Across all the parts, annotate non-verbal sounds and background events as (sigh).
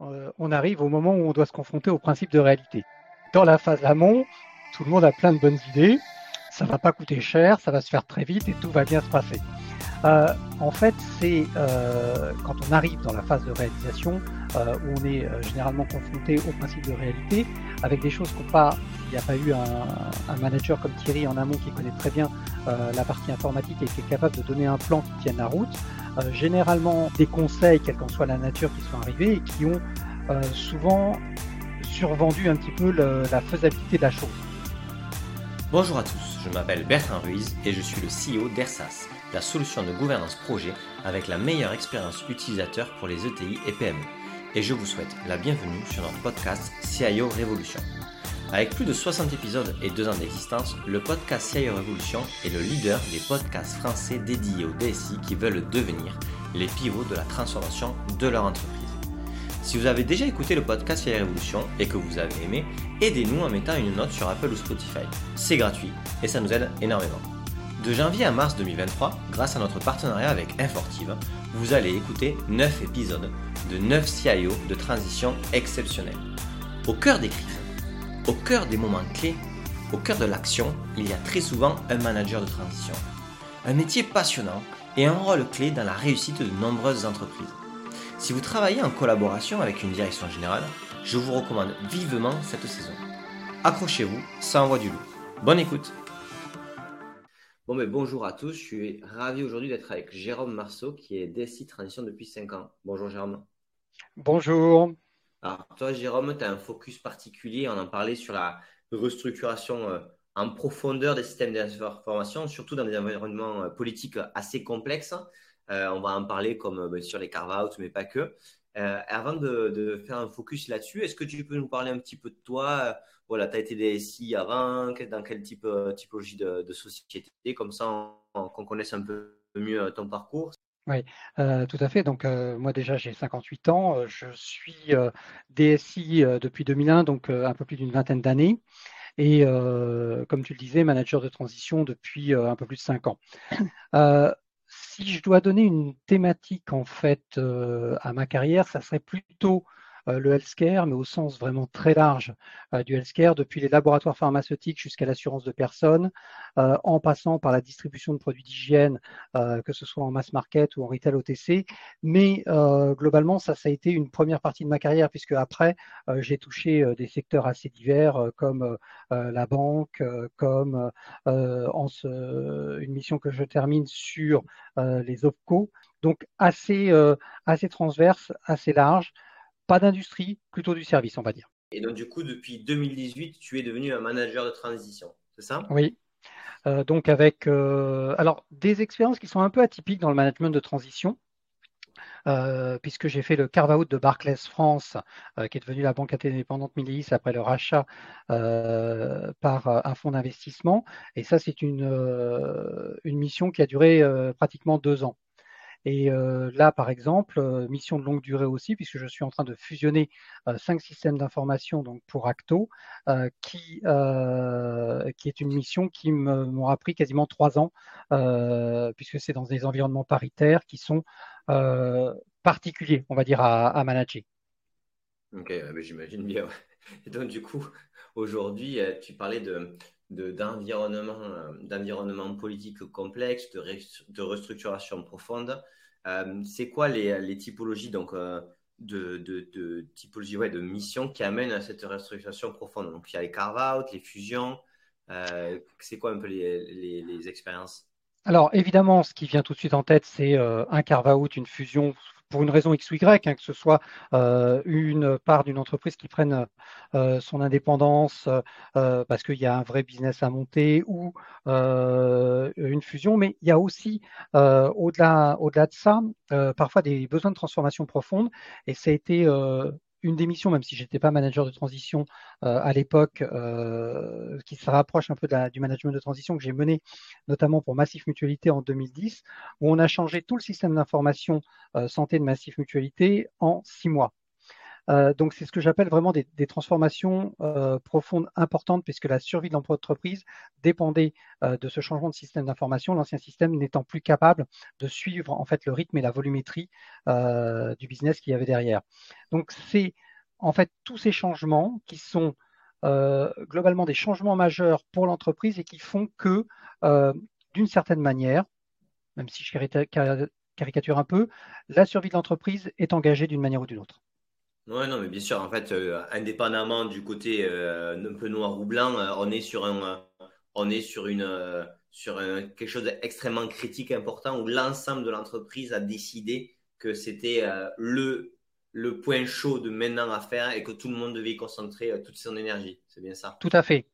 on arrive au moment où on doit se confronter au principe de réalité. Dans la phase amont, tout le monde a plein de bonnes idées, ça va pas coûter cher, ça va se faire très vite et tout va bien se passer. Euh, en fait, c'est euh, quand on arrive dans la phase de réalisation euh, où on est généralement confronté au principe de réalité avec des choses qu'on pas. Il n'y a pas eu un, manager comme Thierry en amont qui connaît très bien la partie informatique et qui est capable de donner un plan qui tienne la route. généralement, des conseils, quelle qu'en soit la nature, qui sont arrivés et qui ont souvent survendu un petit peu la faisabilité de la chose. Bonjour à tous, je m'appelle Bertrand Ruiz et je suis le CEO d'ERSAS, la solution de gouvernance projet avec la meilleure expérience utilisateur pour les ETI et PME. Et je vous souhaite la bienvenue sur notre podcast CIO Révolution. Avec plus de 60 épisodes et 2 ans d'existence, le podcast CIO Révolution est le leader des podcasts français dédiés aux DSI qui veulent devenir les pivots de la transformation de leur entreprise. Si vous avez déjà écouté le podcast CIO Révolution et que vous avez aimé, aidez-nous en mettant une note sur Apple ou Spotify. C'est gratuit et ça nous aide énormément. De janvier à mars 2023, grâce à notre partenariat avec Infortive, vous allez écouter 9 épisodes de 9 CIO de transition exceptionnels. Au cœur des crises, au cœur des moments clés, au cœur de l'action, il y a très souvent un manager de transition. Un métier passionnant et un rôle clé dans la réussite de nombreuses entreprises. Si vous travaillez en collaboration avec une direction générale, je vous recommande vivement cette saison. Accrochez-vous, ça envoie du loup. Bonne écoute Bon, mais bonjour à tous. Je suis ravi aujourd'hui d'être avec Jérôme Marceau, qui est DSI Transition depuis 5 ans. Bonjour Jérôme. Bonjour. Alors, toi, Jérôme, tu as un focus particulier. On en parlait sur la restructuration euh, en profondeur des systèmes d'information, surtout dans des environnements euh, politiques assez complexes. Euh, on va en parler comme sur les carve-out, mais pas que. avant de, faire un focus là-dessus, est-ce que tu peux nous parler un petit peu de toi voilà, tu as été DSI avant, dans quelle type, euh, typologie de, société, comme ça qu'on connaisse un peu mieux euh, ton parcours. Oui, euh, tout à fait. Donc, moi déjà, j'ai 58 ans. Je suis DSI depuis 2001, donc un peu plus d'une vingtaine d'années. Et comme tu le disais, manager de transition depuis un peu plus de 5 ans. si je dois donner une thématique en fait à ma carrière, ça serait plutôt le healthcare, mais au sens vraiment très large euh, du healthcare, depuis les laboratoires pharmaceutiques jusqu'à l'assurance de personnes, euh, en passant par la distribution de produits d'hygiène, que ce soit en mass market ou en retail OTC. Mais globalement, ça, ça a été une première partie de ma carrière, puisque après, j'ai touché des secteurs assez divers, comme la banque, comme en une mission que je termine sur les OPCO. Donc assez, assez transverse, assez large pas d'industrie, plutôt du service, on va dire. Et donc, du coup, depuis 2018, tu es devenu un manager de transition, c'est ça? Oui. Euh, donc, avec euh, alors des expériences qui sont un peu atypiques dans le management de transition. Euh, puisque j'ai fait le carve-out de Barclays France, qui est devenu la banque indépendante Miliis après le rachat par un fonds d'investissement. Et ça, c'est une, une mission qui a duré pratiquement deux ans. Et euh, là, par exemple, euh, mission de longue durée aussi, puisque je suis en train de fusionner euh, cinq systèmes d'information donc pour Acto, qui, qui est une mission qui m'aura pris quasiment trois ans, puisque c'est dans des environnements paritaires qui sont particuliers, on va dire, à, manager. Ok, j'imagine bien. Et donc, du coup, aujourd'hui, tu parlais de, d'environnement, d'environnement politique complexe, de, de restructuration profonde. Euh, c'est quoi les, typologies donc, euh, de, de, typologie, ouais, de missions qui amènent à cette restructuration profonde? Donc, il y a les carve-out, les fusions. Euh, c'est quoi un peu les, les, expériences? Alors évidemment, ce qui vient tout de suite en tête, c'est un carve-out, une fusion pour une raison X ou Y, hein, que ce soit euh, une part d'une entreprise qui prenne euh, son indépendance euh, parce qu'il y a un vrai business à monter ou une fusion, mais il y a aussi au-delà au-delà de ça parfois des besoins de transformation profonde. Et ça a été une des même si je n'étais pas manager de transition euh, à l'époque, euh, qui se rapproche un peu du management de transition que j'ai mené, notamment pour Massif Mutualité en 2010, où on a changé tout le système d'information euh, santé de Massif Mutualité en six mois. Donc, c'est ce que j'appelle vraiment des, transformations profondes importantes, puisque la survie de l'entreprise dépendait de ce changement de système d'information, l'ancien système n'étant plus capable de suivre en fait le rythme et la volumétrie du business qu'il y avait derrière. Donc, c'est en fait tous ces changements qui sont globalement des changements majeurs pour l'entreprise et qui font que, d'une certaine manière, même si je caricature un peu, la survie de l'entreprise est engagée d'une manière ou d'une autre. Oui, non, mais bien sûr, en fait, euh, indépendamment du côté euh, un peu noir ou blanc, euh, on est sur un, une, sur quelque chose d'extrêmement critique, important, où l'ensemble de l'entreprise a décidé que c'était le, le point chaud de maintenant à faire et que tout le monde devait y concentrer toute son énergie. C'est bien ça. Tout à fait.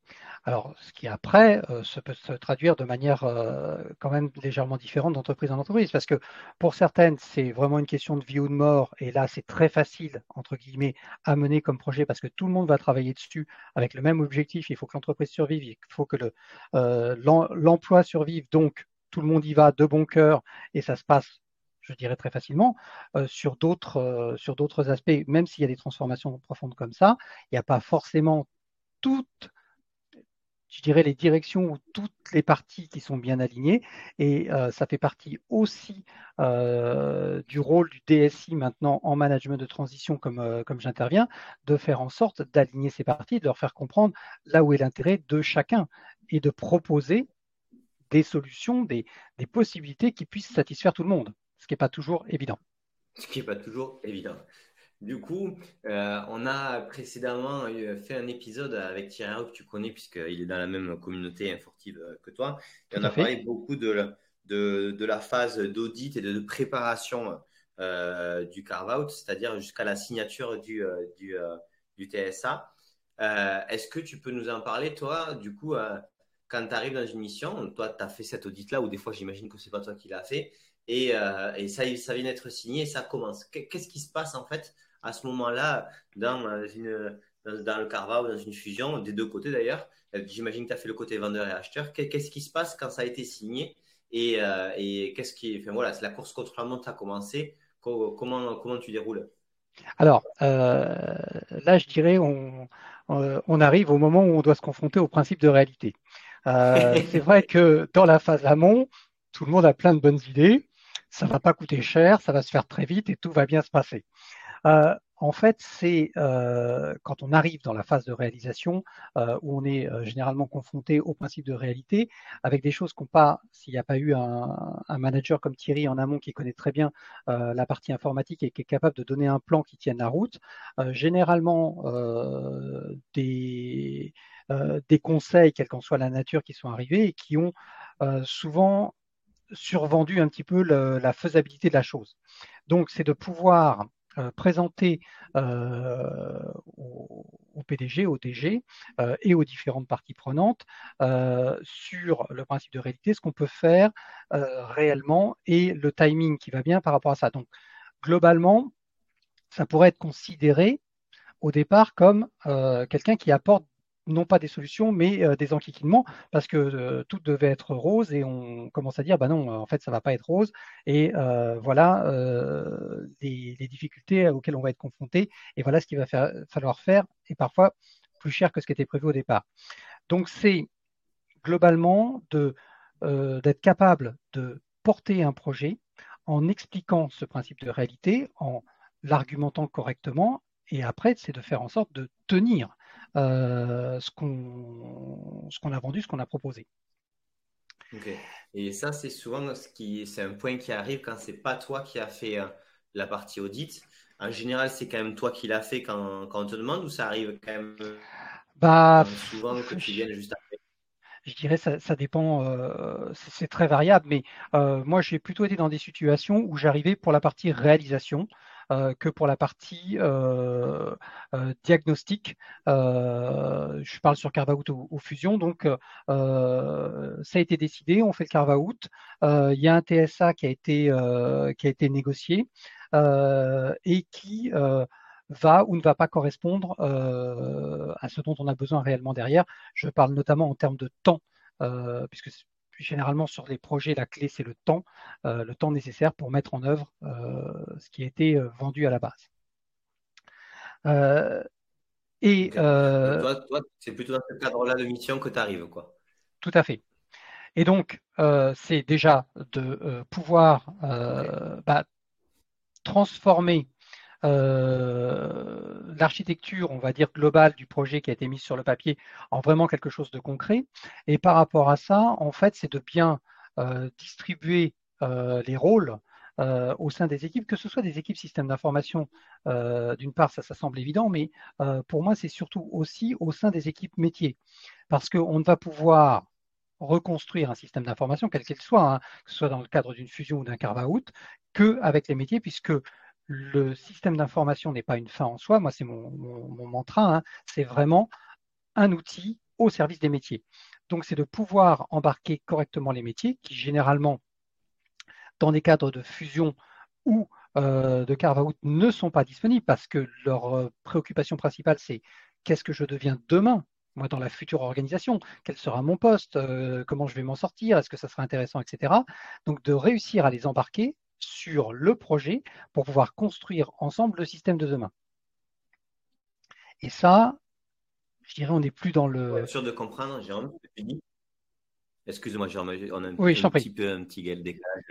Alors, ce qui après euh, se peut se traduire de manière euh, quand même légèrement différente d'entreprise en entreprise, parce que pour certaines, c'est vraiment une question de vie ou de mort, et là, c'est très facile, entre guillemets, à mener comme projet, parce que tout le monde va travailler dessus avec le même objectif, il faut que l'entreprise survive, il faut que euh, l'emploi survive, donc tout le monde y va de bon cœur, et ça se passe je dirais très facilement, sur d'autres aspects, même s'il y a des transformations profondes comme ça, il n'y a pas forcément toutes je dirais, les directions ou toutes les parties qui sont bien alignées. Et euh, ça fait partie aussi euh, du rôle du DSI maintenant en management de transition, comme, euh, comme j'interviens, de faire en sorte d'aligner ces parties, de leur faire comprendre là où est l'intérêt de chacun et de proposer des solutions, des, des possibilités qui puissent satisfaire tout le monde, ce qui n'est pas toujours évident. Ce qui n'est pas toujours évident. Du coup, euh, on a précédemment fait un épisode avec Thierry que tu connais puisqu'il est dans la même communauté infortive euh, que toi. Et on a parlé beaucoup de, de, la phase d'audit et de, préparation euh, du carve-out, c'est-à-dire jusqu'à la signature du, du, du TSA. Est-ce que tu peux nous en parler, toi, du coup, quand tu arrives dans une mission, toi, tu as fait cet audit-là, ou des fois, j'imagine que c'est pas toi qui l'as fait, et, et, ça, ça vient d'être signé, et ça commence. Qu'est-ce qui se passe, en fait, à ce moment-là dans, une, dans, le carve ou dans une fusion, des deux côtés d'ailleurs. Euh, j'imagine que tu as fait le côté vendeur et acheteur. Qu'est-ce qui se passe quand ça a été signé? Et, euh, et qu'est-ce qui. Enfin voilà, la course contre la montre a commencé. Comment, comment tu déroules? Alors, euh, là, je dirais, on, on, arrive au moment où on doit se confronter au principe de réalité. (laughs) c'est vrai que dans la phase amont, tout le monde a plein de bonnes idées, ça va pas coûter cher, ça va se faire très vite et tout va bien se passer. Euh, en fait, c'est euh, quand on arrive dans la phase de réalisation euh, où on est généralement confronté au principe de réalité, avec des choses qu'on pas, s'il n'y a pas eu un, manager comme Thierry en amont qui connaît très bien la partie informatique et qui est capable de donner un plan qui tienne la route, généralement des, des conseils, quelle qu'en soit la nature, qui sont arrivés et qui ont souvent survendu un petit peu la faisabilité de la chose. Donc, c'est de pouvoir euh, présenter euh, au, PDG, au DG euh, et aux différentes parties prenantes sur le principe de réalité, ce qu'on peut faire réellement et le timing qui va bien par rapport à ça. Donc, globalement, ça pourrait être considéré au départ comme quelqu'un qui apporte non pas des solutions, mais euh, des enquiquinements, parce que euh, tout devait être rose et on commence à dire, bah non, en fait, ça va pas être rose. Et euh, voilà les, difficultés auxquelles on va être confronté. Et voilà ce qu'il va falloir faire, et parfois plus cher que ce qui était prévu au départ. Donc, c'est globalement d'être capable de porter un projet en expliquant ce principe de réalité, en l'argumentant correctement, et après, c'est de faire en sorte de tenir ce qu'on a vendu, ce qu'on a proposé. Et ça, c'est souvent ce qui, c'est un point qui arrive quand c'est pas toi qui as fait euh, la partie audit. En général, c'est quand même toi qui l'as fait quand, quand, on te demande ou ça arrive quand même bah, souvent que tu viennes juste après? je dirais ça, ça dépend, euh, c'est très variable, mais moi j'ai plutôt été dans des situations où j'arrivais pour la partie réalisation, euh, que pour la partie euh, euh, diagnostic. je parle sur carve-out ou, fusion. Donc, ça a été décidé, on fait le carve-out. il y a un TSA qui a été, qui a été négocié et qui va ou ne va pas correspondre à ce dont on a besoin réellement derrière. Je parle notamment en termes de temps, puisque généralement sur les projets, la clé c'est le temps, euh, le temps nécessaire pour mettre en œuvre euh, ce qui a été euh, vendu à la base. et toi, c'est plutôt dans ce cadre-là de mission que tu arrives, quoi. Tout à fait. Et donc, c'est déjà de pouvoir bah, transformer l'architecture, on va dire, globale du projet qui a été mise sur le papier en vraiment quelque chose de concret. Et par rapport à ça, en fait, c'est de bien distribuer les rôles au sein des équipes, que ce soit des équipes systèmes d'information, d'une part, ça, ça semble évident, mais pour moi, c'est surtout aussi au sein des équipes métiers. Parce qu'on ne va pouvoir reconstruire un système d'information, quel qu'il soit, hein, que ce soit dans le cadre d'une fusion ou d'un carve-out, qu'avec les métiers, puisque le système d'information n'est pas une fin en soi. Moi, c'est mon, mantra. Hein. C'est vraiment un outil au service des métiers. Donc, c'est de pouvoir embarquer correctement les métiers qui, généralement, dans des cadres de fusion ou euh, de carve-out, ne sont pas disponibles parce que leur euh, préoccupation principale, c'est qu'est-ce que je deviens demain moi, dans la future organisation, quel sera mon poste, euh, comment je vais m'en sortir, est-ce que ça sera intéressant, etc. Donc, de réussir à les embarquer sur le projet pour pouvoir construire ensemble le système de demain. Et ça, je dirais, on n'est plus dans le. Ouais, sûr de comprendre, Jérôme, Excuse-moi, Jérôme, on a un, oui, petit, peu un petit décalage.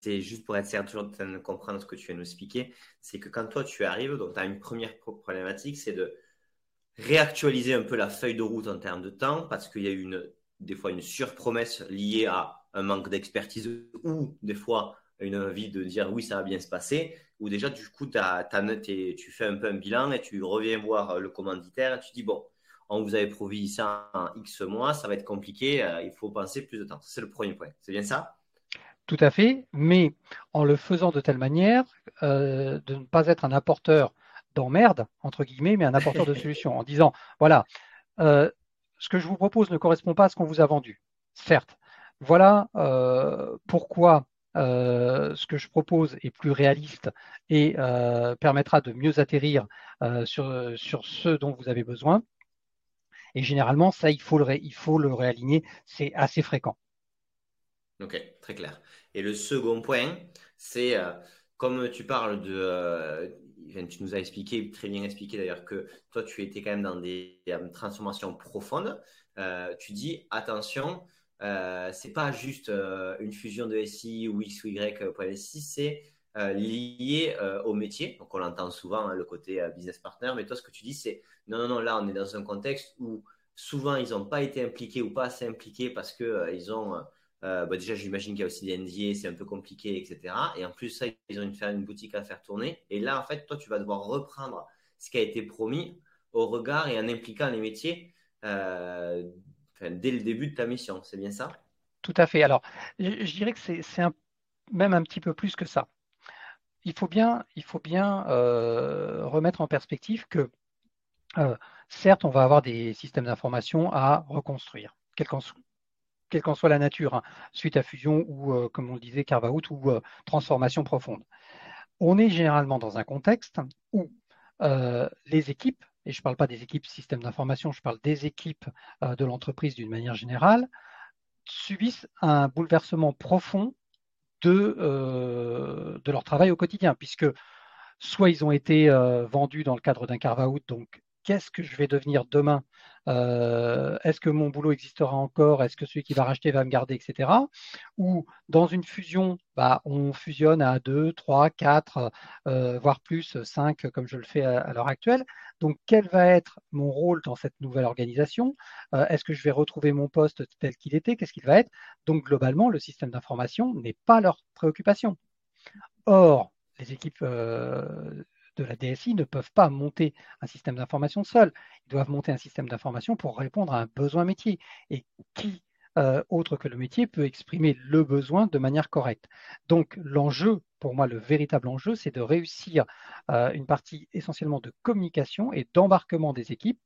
c'est juste pour être certain de comprendre ce que tu viens de nous expliquer. C'est que quand toi, tu arrives, donc tu as une première problématique, c'est de réactualiser un peu la feuille de route en termes de temps, parce qu'il y a une, des fois une surpromesse liée à un manque d'expertise ou des fois une envie de dire oui, ça va bien se passer, ou déjà, du coup, as, tu fais un peu un bilan et tu reviens voir le commanditaire et tu dis bon, on vous avait promis ça en X mois, ça va être compliqué, euh, il faut penser plus de temps. C'est le premier point. C'est bien ça? Tout à fait, mais en le faisant de telle manière euh, de ne pas être un apporteur d'emmerde, entre guillemets, mais un apporteur de (laughs) solutions, en disant voilà, euh, ce que je vous propose ne correspond pas à ce qu'on vous a vendu. Certes, voilà pourquoi euh, ce que je propose est plus réaliste et euh, permettra de mieux atterrir euh, sur, sur ce dont vous avez besoin. Et généralement, ça, il faut le, il faut le réaligner. C'est assez fréquent. Ok, très clair. Et le second point, c'est comme tu parles de. tu nous as expliqué, très bien expliqué d'ailleurs, que toi, tu étais quand même dans des transformations profondes. tu dis attention, euh, c'est pas juste euh, une fusion de SI ou X ou Y euh, pour SI, c'est lié au métier. Donc on l'entend souvent, hein, le côté business partner, mais toi ce que tu dis, c'est non, non, non, là on est dans un contexte où souvent ils n'ont pas été impliqués ou pas assez impliqués parce que ils ont, bah, déjà j'imagine qu'il y a aussi des NDA, c'est un peu compliqué, etc. Et en plus ça, ils ont une, une boutique à faire tourner. Et là en fait, toi tu vas devoir reprendre ce qui a été promis au regard et en impliquant les métiers dès le début de ta mission. C'est bien ça? Tout à fait. Alors, je, dirais que c'est même un petit peu plus que ça. Il faut bien, il faut bien euh, remettre en perspective que, euh, certes, on va avoir des systèmes d'information à reconstruire, quelle qu'en soit, la nature, hein, suite à fusion ou, euh, comme on le disait, carve-out ou transformation profonde. On est généralement dans un contexte où les équipes et je ne parle pas des équipes systèmes d'information, je parle des équipes euh, de l'entreprise d'une manière générale, subissent un bouleversement profond de, euh, leur travail au quotidien, puisque soit ils ont été euh, vendus dans le cadre d'un carve-out, donc qu'est-ce que je vais devenir demain? Euh, Est-ce que mon boulot existera encore? Est-ce que celui qui va racheter va me garder, etc. Ou dans une fusion, bah, on fusionne à 2, 3, 4, voire plus, 5, comme je le fais à, l'heure actuelle. Donc, quel va être mon rôle dans cette nouvelle organisation? Euh, Est-ce que je vais retrouver mon poste tel qu'il était? Qu'est-ce qu'il va être? Donc, globalement, le système d'information n'est pas leur préoccupation. Or, les équipes euh, de la DSI ne peuvent pas monter un système d'information seul. Ils doivent monter un système d'information pour répondre à un besoin métier. Et qui, euh, autre que le métier, peut exprimer le besoin de manière correcte? Donc l'enjeu, pour moi, le véritable enjeu, c'est de réussir euh, une partie essentiellement de communication et d'embarquement des équipes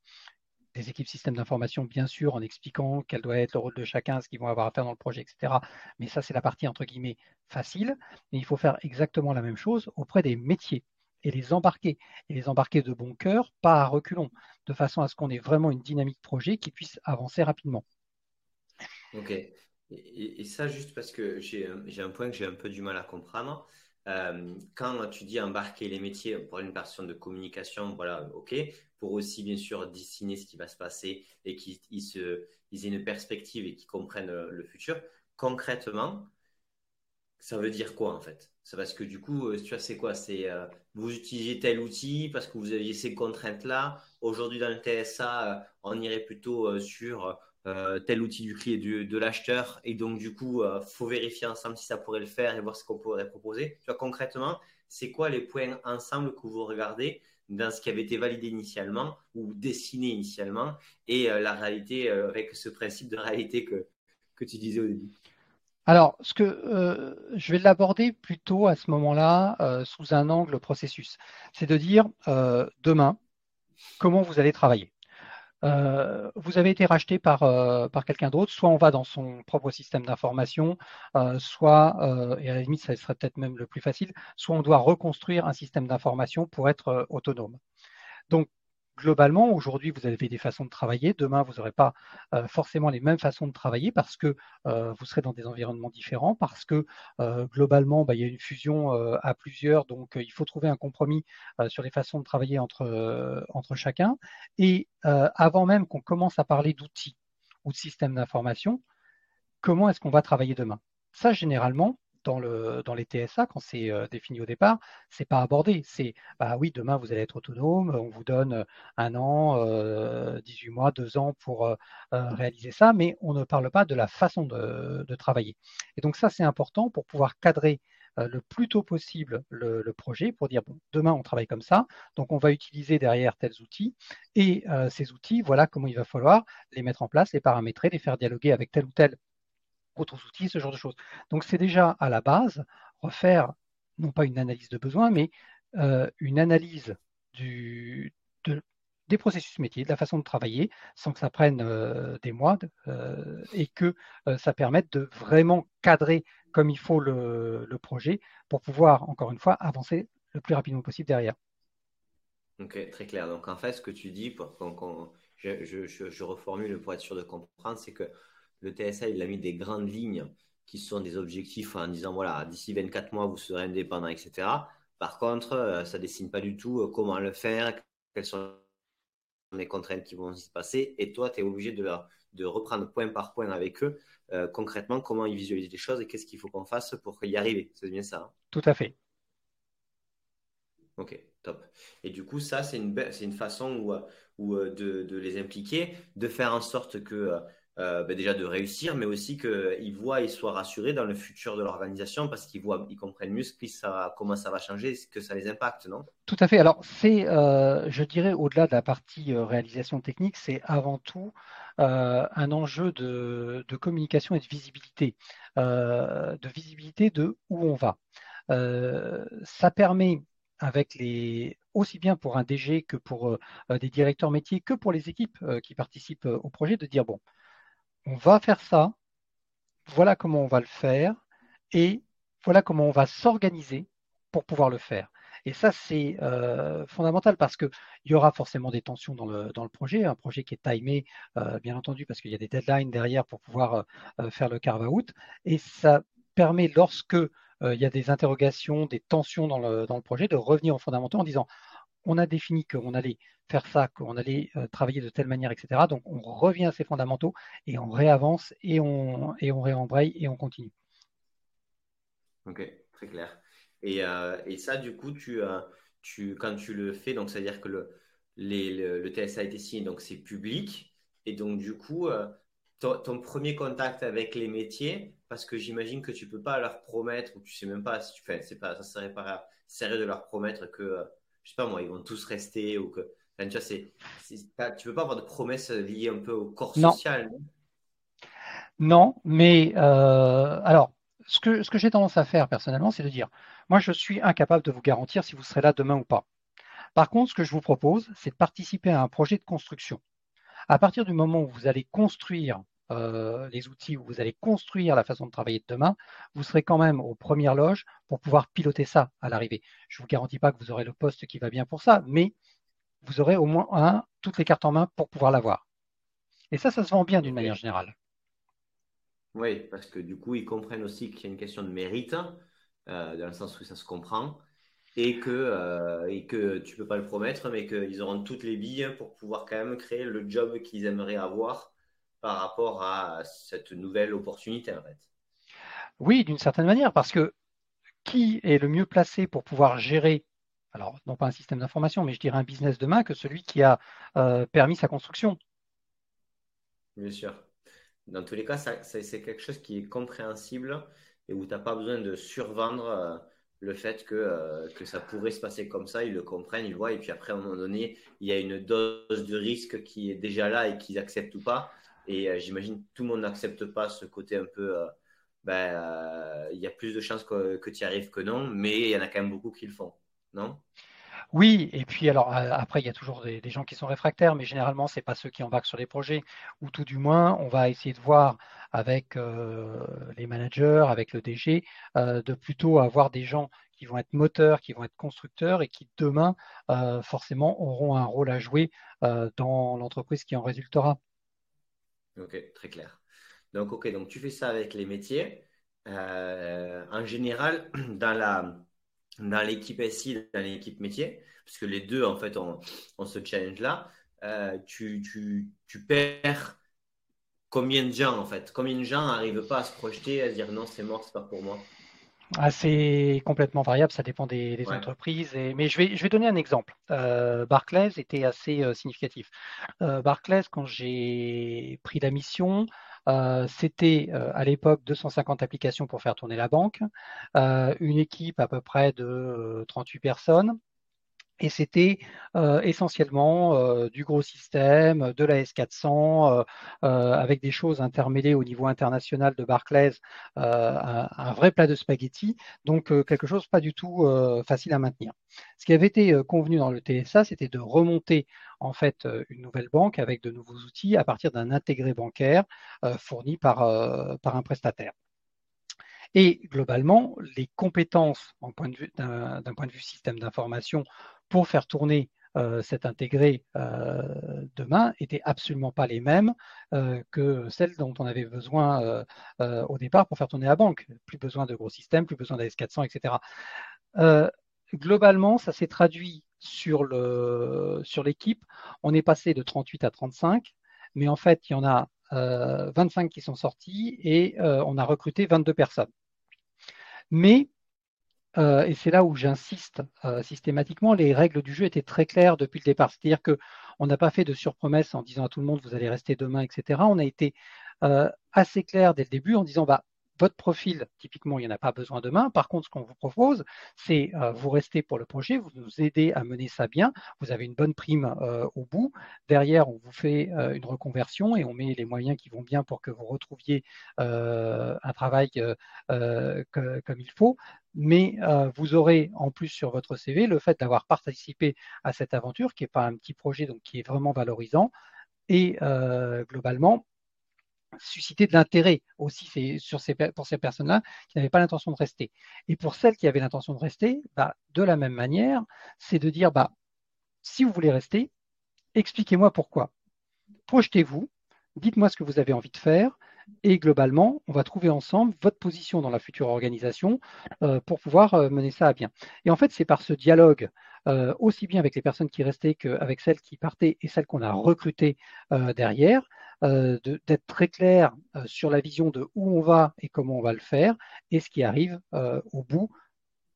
des équipes systèmes d'information, bien sûr, en expliquant quel doit être le rôle de chacun, ce qu'ils vont avoir à faire dans le projet, etc. Mais ça, c'est la partie, entre guillemets, facile. Mais il faut faire exactement la même chose auprès des métiers et les embarquer, et les embarquer de bon cœur, pas à reculons, de façon à ce qu'on ait vraiment une dynamique projet qui puisse avancer rapidement. Ok. Et, ça, juste parce que j'ai un point que j'ai un peu du mal à comprendre. euh, quand tu dis embarquer les métiers pour une personne de communication, voilà, ok, pour aussi bien sûr dessiner ce qui va se passer et qu'ils aient une perspective et qu'ils comprennent le futur, concrètement, ça veut dire quoi en fait? C'est parce que du coup, tu vois, c'est quoi? C'est vous utilisez tel outil parce que vous aviez ces contraintes-là. Aujourd'hui, dans le TSA, on irait plutôt sur euh, tel outil du client de, de l'acheteur et donc du coup il euh, faut vérifier ensemble si ça pourrait le faire et voir ce qu'on pourrait proposer. Tu vois concrètement, c'est quoi les points ensemble que vous regardez dans ce qui avait été validé initialement ou dessiné initialement et euh, la réalité avec ce principe de réalité que, que tu disais au début? Alors, ce que je vais l'aborder plutôt à ce moment-là sous un angle processus, c'est de dire demain comment vous allez travailler. Euh, vous avez été racheté par, euh, par quelqu'un d'autre, soit on va dans son propre système d'information, euh, soit, et à la limite, ça serait peut-être même le plus facile, soit on doit reconstruire un système d'information pour être autonome. Donc, globalement, aujourd'hui, vous avez des façons de travailler. Demain, vous n'aurez pas euh, forcément les mêmes façons de travailler parce que euh, vous serez dans des environnements différents, parce que euh, globalement, bah, il y a une fusion à plusieurs, donc il faut trouver un compromis sur les façons de travailler entre, entre chacun. Et avant même qu'on commence à parler d'outils ou de systèmes d'information, comment est-ce qu'on va travailler demain? Ça, généralement, dans, le, dans les TSA, quand c'est euh, défini au départ, c'est pas abordé. C'est bah oui, demain vous allez être autonome, on vous donne euh, un an, 18 euh, mois, deux ans pour réaliser ça, mais on ne parle pas de la façon de, travailler. Et donc ça, c'est important pour pouvoir cadrer le plus tôt possible le, projet pour dire bon, demain on travaille comme ça, donc on va utiliser derrière tels outils et ces outils, voilà comment il va falloir les mettre en place, les paramétrer, les faire dialoguer avec tel ou tel autres outils, ce genre de choses. Donc c'est déjà à la base refaire non pas une analyse de besoin, mais euh, une analyse des processus métiers, de la façon de travailler, sans que ça prenne euh, des mois euh, et que ça permette de vraiment cadrer comme il faut le, projet pour pouvoir, encore une fois, avancer le plus rapidement possible derrière. Ok, très clair. Donc en fait, ce que tu dis, je, reformule pour être sûr de comprendre, c'est que le TSA, il a mis des grandes lignes qui sont des objectifs en disant voilà, d'ici 24 mois, vous serez indépendant, etc. Par contre, euh, ça ne dessine pas du tout euh, comment le faire, quelles sont les contraintes qui vont se passer. Et toi, tu es obligé de, de, reprendre point par point avec eux euh, concrètement comment ils visualisent les choses et qu'est-ce qu'il faut qu'on fasse pour y arriver. C'est bien ça hein? Tout à fait. Ok, top. Et du coup, ça, c'est une, une façon où, où de, de, les impliquer, de faire en sorte que euh, ben déjà de réussir, mais aussi qu'ils voient et soient rassurés dans le futur de l'organisation parce qu'ils voient, ils comprennent mieux ça, comment ça va changer, que ça les impacte, non? Tout à fait. Alors, c'est, euh, je dirais, au-delà de la partie euh, réalisation technique, c'est avant tout un enjeu de, communication et de visibilité, de visibilité de où on va. ça permet avec les aussi bien pour un DG que pour des directeurs métiers que pour les équipes qui participent au projet de dire bon on va faire ça, voilà comment on va le faire, et voilà comment on va s'organiser pour pouvoir le faire. Et ça, c'est euh, fondamental parce qu'il y aura forcément des tensions dans le, projet, un projet qui est timé, euh, bien entendu, parce qu'il y a des deadlines derrière pour pouvoir euh, faire le carve-out. Et ça permet, lorsque il y a des interrogations, des tensions dans le, dans le projet, de revenir aux fondamentaux en disant on a défini qu'on allait faire ça, qu'on allait euh, travailler de telle manière, etc. Donc on revient à ces fondamentaux et on réavance et on, et on réembraye et on continue. Ok, très clair. Et, euh, et ça, du coup, tu, euh, tu, quand tu le fais, donc c'est-à-dire que le, les, le, TSA a été signé, donc c'est public. Et donc, du coup, ton, premier contact avec les métiers, parce que j'imagine que tu peux pas leur promettre, ou tu sais même pas si tu fais, c'est pas, ça serait pas sérieux de leur promettre que je sais pas moi, ils vont tous rester ou que. tu vois, c'est, tu veux pas avoir de promesses liées un peu au corps social. Non, mais euh, alors, ce que, ce que j'ai tendance à faire personnellement, c'est de dire, moi, je suis incapable de vous garantir si vous serez là demain ou pas. Par contre, ce que je vous propose, c'est de participer à un projet de construction. À partir du moment où vous allez construire euh, les outils, où vous allez construire la façon de travailler de demain, vous serez quand même aux premières loges pour pouvoir piloter ça à l'arrivée. Je ne vous garantis pas que vous aurez le poste qui va bien pour ça, mais vous aurez au moins un, toutes les cartes en main pour pouvoir l'avoir. Et ça, ça se vend bien d'une manière générale. Oui, parce que du coup, ils comprennent aussi qu'il y a une question de mérite. dans le sens où ça se comprend, et que, et que tu peux pas le promettre, mais qu'ils auront toutes les billes pour pouvoir quand même créer le job qu'ils aimeraient avoir par rapport à cette nouvelle opportunité en fait. Oui, d'une certaine manière, parce que qui est le mieux placé pour pouvoir gérer, alors non pas un système d'information, mais je dirais un business demain que celui qui a euh, permis sa construction Bien sûr. Dans tous les cas, c'est quelque chose qui est compréhensible et où tu n'as pas besoin de survendre euh, le fait que, euh, que ça pourrait se passer comme ça. Ils le comprennent, ils le voient. Et puis après, à un moment donné, il y a une dose de risque qui est déjà là et qu'ils acceptent ou pas. Et j'imagine que tout le monde n'accepte pas ce côté un peu ben, euh, il y a plus de chances que, tu y arrives que non, mais il y en a quand même beaucoup qui le font, non? Oui, et puis alors euh, après, il y a toujours des, gens qui sont réfractaires, mais généralement, ce n'est pas ceux qui embarquent sur les projets, ou tout du moins, on va essayer de voir avec euh, les managers, avec le DG, de plutôt avoir des gens qui vont être moteurs, qui vont être constructeurs et qui demain, forcément, auront un rôle à jouer dans l'entreprise qui en résultera. Ok, très clair. Donc, ok, donc tu fais ça avec les métiers. Euh, en général, (clears throat) dans la dans l'équipe SI, dans l'équipe métier, parce que les deux, en fait, ont, ce challenge-là, euh, tu, tu, tu, perds combien de gens, en fait? Combien de gens n'arrivent pas à se projeter, à se dire non, c'est mort, c'est pas pour moi? Ah, c'est complètement variable, ça dépend des, entreprises. Et, mais je vais, je vais donner un exemple. Euh, Barclays était assez significatif. Barclays, quand j'ai pris la mission, euh, c'était euh, à l'époque 250 applications pour faire tourner la banque, euh, une équipe à peu près de 38 personnes. Et c'était essentiellement du gros système, de la S400, avec des choses intermêlées au niveau international de Barclays, un, vrai plat de spaghettis, donc quelque chose pas du tout facile à maintenir. Ce qui avait été convenu dans le TSA, c'était de remonter en fait euh, une nouvelle banque avec de nouveaux outils à partir d'un intégré bancaire euh, fourni par, euh, par un prestataire. Et globalement, les compétences d'un point, de vue système d'information pour faire tourner cet intégré demain n'étaient absolument pas les mêmes que celles dont on avait besoin au départ pour faire tourner la banque. Plus besoin de gros systèmes, plus besoin d'AS400, etc. globalement, ça s'est traduit sur l'équipe, on est passé de 38 à 35, mais en fait, il y en a 25 euh, qui sont sortis et euh, on a recruté 22 personnes. Mais euh, et c'est là où j'insiste systématiquement, les règles du jeu étaient très claires depuis le départ. C'est-à-dire qu'on n'a pas fait de surpromesses en disant à tout le monde vous allez rester demain, etc. On a été assez clair dès le début en disant bah, votre profil, typiquement, il n'y en a pas besoin demain. Par contre, ce qu'on vous propose, c'est euh, vous restez pour le projet, vous nous aidez à mener ça bien. Vous avez une bonne prime euh, au bout. Derrière, on vous fait euh, une reconversion et on met les moyens qui vont bien pour que vous retrouviez un travail comme il faut. Mais vous aurez en plus sur votre CV le fait d'avoir participé à cette aventure, qui n'est pas un petit projet, donc qui est vraiment valorisant. Et globalement, susciter de l'intérêt aussi pour ces personnes-là qui n'avaient pas l'intention de rester. Et pour celles qui avaient l'intention de rester, bah, de la même manière, c'est de dire, bah, si vous voulez rester, expliquez-moi pourquoi. Projetez-vous, dites-moi ce que vous avez envie de faire, et globalement, on va trouver ensemble votre position dans la future organisation euh, pour pouvoir euh, mener ça à bien. Et en fait, c'est par ce dialogue, euh, aussi bien avec les personnes qui restaient qu'avec celles qui partaient et celles qu'on a recrutées derrière, d'être très clair euh, sur la vision de où on va et comment on va le faire et ce qui arrive euh, au bout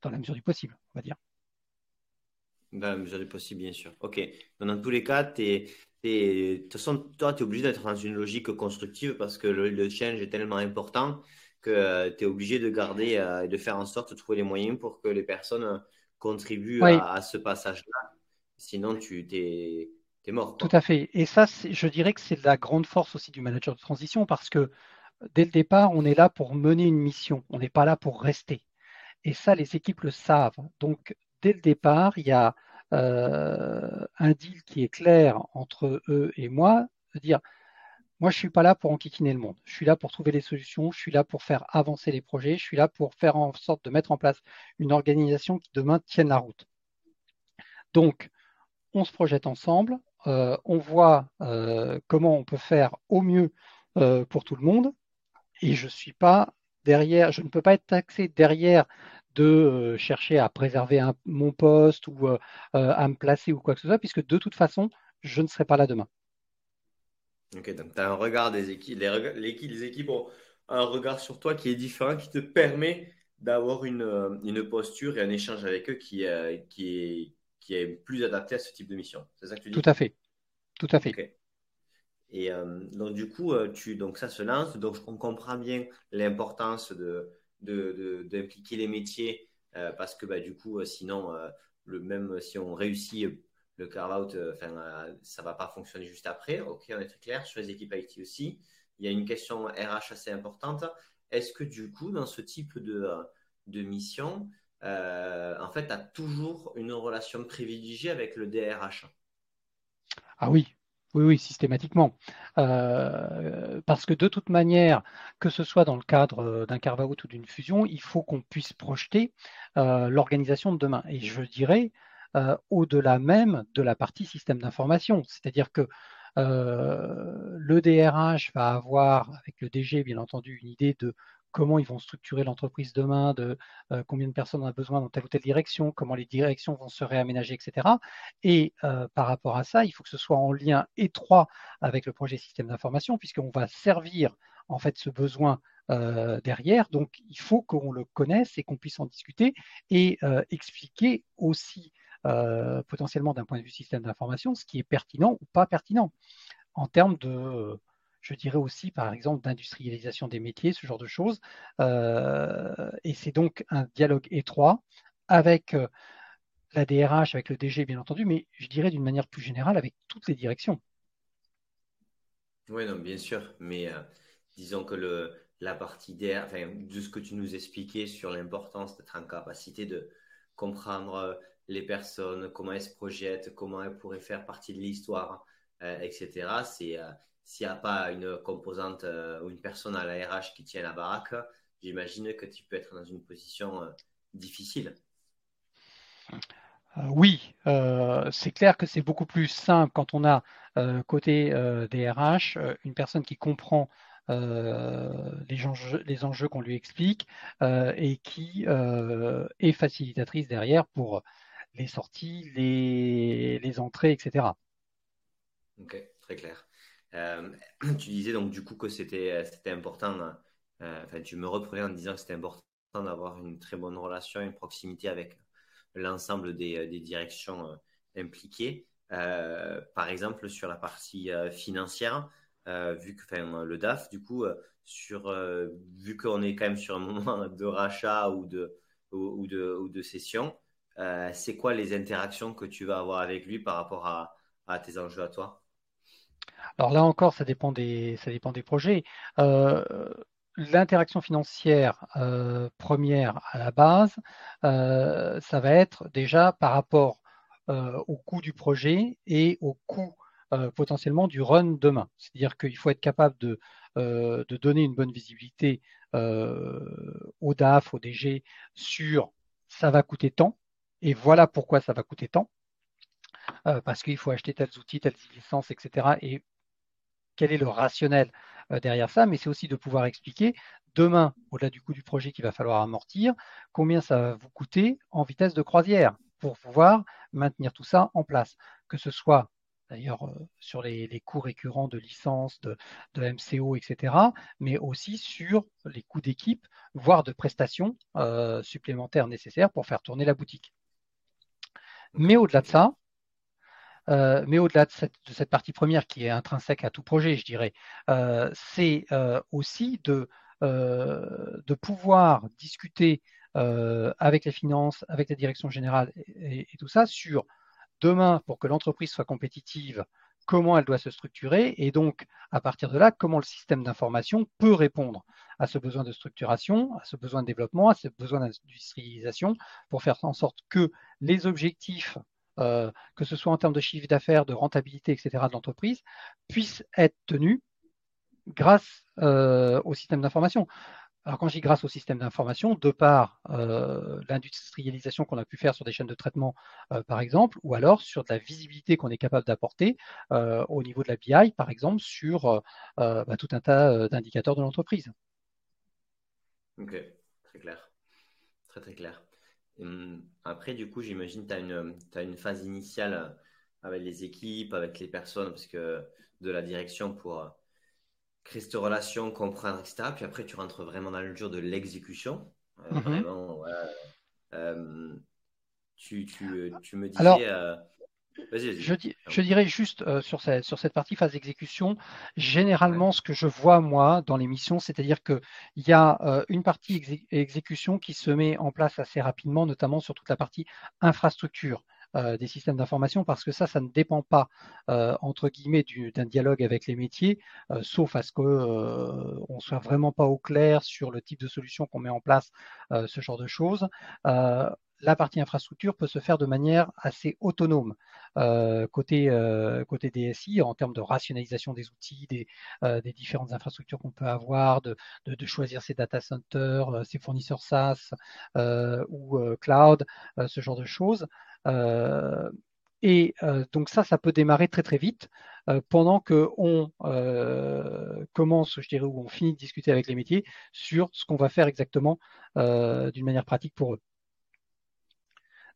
dans la mesure du possible, on va dire. Dans la mesure du possible, bien sûr. OK. dans tous les cas, de toute façon, toi, tu es obligé d'être dans une logique constructive parce que le, change est tellement important que tu es obligé de garder et de faire en sorte de trouver les moyens pour que les personnes contribuent à, à, ce passage-là. Sinon, tu t'es Tout à fait. Et ça, je dirais que c'est la grande force aussi du manager de transition parce que dès le départ, on est là pour mener une mission. On n'est pas là pour rester. Et ça, les équipes le savent. Donc, dès le départ, il y a euh, un deal qui est clair entre eux et moi, de dire, moi, je ne suis pas là pour enquiquiner le monde. Je suis là pour trouver des solutions. Je suis là pour faire avancer les projets. Je suis là pour faire en sorte de mettre en place une organisation qui demain tienne la route. Donc, on se projette ensemble, euh, on voit euh, comment on peut faire au mieux euh, pour tout le monde. Et je suis pas derrière, je ne peux pas être taxé derrière de chercher à préserver mon poste ou à me placer ou quoi que ce soit, puisque de toute façon, je ne serai pas là demain. Ok, donc tu as un regard des équipes, les, équipes ont un regard sur toi qui est différent, qui te permet d'avoir une, posture et un échange avec eux qui, qui, est, qui est plus adapté à ce type de mission. C'est ça que tu dis? Tout à fait. Tout à fait. Et euh, donc, du coup, euh, tu, donc ça se lance. Donc, on comprend bien l'importance de, d'impliquer les métiers euh, parce que bah, du coup, sinon, le, même si on réussit le carve-out, ça ne va pas fonctionner juste après. Ok, on est très clair. Sur les équipes IT aussi, il y a une question RH assez importante. Est-ce que du coup, dans ce type de, de mission, en fait, tu as toujours une relation privilégiée avec le DRH Ah oui, oui, oui, systématiquement. Euh, parce que de toute manière, que ce soit dans le cadre euh, d'un carve-out ou d'une fusion, il faut qu'on puisse projeter euh, l'organisation de demain. Et je dirais, au-delà même de la partie système d'information. C'est-à-dire que le DRH va avoir, avec le DG, bien entendu, une idée de comment ils vont structurer l'entreprise demain, de euh, combien de personnes on a besoin dans telle ou telle direction, comment les directions vont se réaménager, etc. Et euh, par rapport à ça, il faut que ce soit en lien étroit avec le projet système d'information, puisqu'on va servir en fait ce besoin euh, derrière. Donc, il faut qu'on le connaisse et qu'on puisse en discuter et expliquer aussi potentiellement d'un point de vue système d'information ce qui est pertinent ou pas pertinent en termes de je dirais aussi, par exemple, d'industrialisation des métiers, ce genre de choses. Euh, et c'est donc un dialogue étroit avec euh, la DRH, avec le DG, bien entendu, mais je dirais d'une manière plus générale avec toutes les directions. Oui, non, bien sûr, mais euh, disons que la partie DR, de ce que tu nous expliquais sur l'importance d'être en capacité de comprendre les personnes, comment elles se projettent, comment elles pourraient faire partie de l'histoire, etc. C'est s'il n'y a pas une composante euh, ou une personne à la RH qui tient la baraque, j'imagine que tu peux être dans une position euh, difficile. Euh, oui, c'est clair que c'est beaucoup plus simple quand on a côté des RH une personne qui comprend les enjeux qu'on lui explique et qui est facilitatrice derrière pour les sorties, les, entrées, etc. Ok, très clair. Euh, (clears throat) tu disais donc du coup que c'était euh, important, euh, tu me reprenais en disant que c'était important d'avoir une très bonne relation, une proximité avec l'ensemble des, directions impliquées. par exemple, sur la partie financière, vu que le DAF, du coup, sur, vu qu'on est quand même sur un (laughs) moment de rachat ou de, ou, de, ou de cession, c'est quoi les interactions que tu vas avoir avec lui par rapport à tes enjeux à toi? Alors là encore, ça dépend des, ça dépend des projets. Euh, l'interaction financière euh, première à la base, euh, ça va être déjà par rapport au coût du projet et au coût potentiellement du run demain. C'est-à-dire qu'il faut être capable de, de, donner une bonne visibilité au DAF, au DG sur ça va coûter tant et voilà pourquoi ça va coûter tant. parce qu'il faut acheter tels outils, telles licences, etc. Et quel est le rationnel euh, derrière ça, mais c'est aussi de pouvoir expliquer demain, au-delà du coût du projet qu'il va falloir amortir, combien ça va vous coûter en vitesse de croisière pour pouvoir maintenir tout ça en place, que ce soit d'ailleurs euh, sur les, coûts récurrents de licence, de, MCO, etc., mais aussi sur les coûts d'équipe, voire de prestations euh, supplémentaires nécessaires pour faire tourner la boutique. Mais au-delà de ça, euh, mais au-delà de cette, partie première qui est intrinsèque à tout projet, je dirais, euh, c'est euh, aussi de, de pouvoir discuter avec les finances, avec la direction générale et, tout ça sur demain, pour que l'entreprise soit compétitive, comment elle doit se structurer et donc à partir de là, comment le système d'information peut répondre à ce besoin de structuration, à ce besoin de développement, à ce besoin d'industrialisation pour faire en sorte que les objectifs euh, que ce soit en termes de chiffre d'affaires, de rentabilité, etc. de l'entreprise, puissent être tenus grâce euh, au système d'information. Alors quand je dis grâce au système d'information, de par euh, l'industrialisation qu'on a pu faire sur des chaînes de traitement, par exemple, ou alors sur de la visibilité qu'on est capable d'apporter au niveau de la BI, par exemple, sur bah, tout un tas d'indicateurs de l'entreprise. Ok, très clair. très très clair. Hum, après, du coup, j'imagine que tu as, une phase initiale avec les équipes, avec les personnes, parce que de la direction pour euh, créer cette relation, comprendre, etc. Puis après, tu rentres vraiment dans le dur de l'exécution. Euh, mhm. Vraiment, euh, tu, tu, tu, me disais. Je, dirais juste euh, sur, cette, sur, cette, partie phase d'exécution, généralement, ce que je vois moi dans l'émission, c'est-à-dire qu'il y a euh, une partie exécution qui se met en place assez rapidement, notamment sur toute la partie infrastructure euh, des systèmes d'information, parce que ça, ça ne dépend pas, entre guillemets, d'un dialogue avec les métiers, sauf à ce qu'on ne soit vraiment pas au clair sur le type de solution qu'on met en place, ce genre de choses la partie infrastructure peut se faire de manière assez autonome euh, côté, euh, côté DSI en termes de rationalisation des outils, des, euh, différentes infrastructures qu'on peut avoir, de, choisir ses data centers, ses fournisseurs SaaS ou cloud, ce genre de choses. Et donc ça, ça peut démarrer très très vite pendant qu'on commence, je dirais, ou on finit de discuter avec les métiers sur ce qu'on va faire exactement d'une manière pratique pour eux.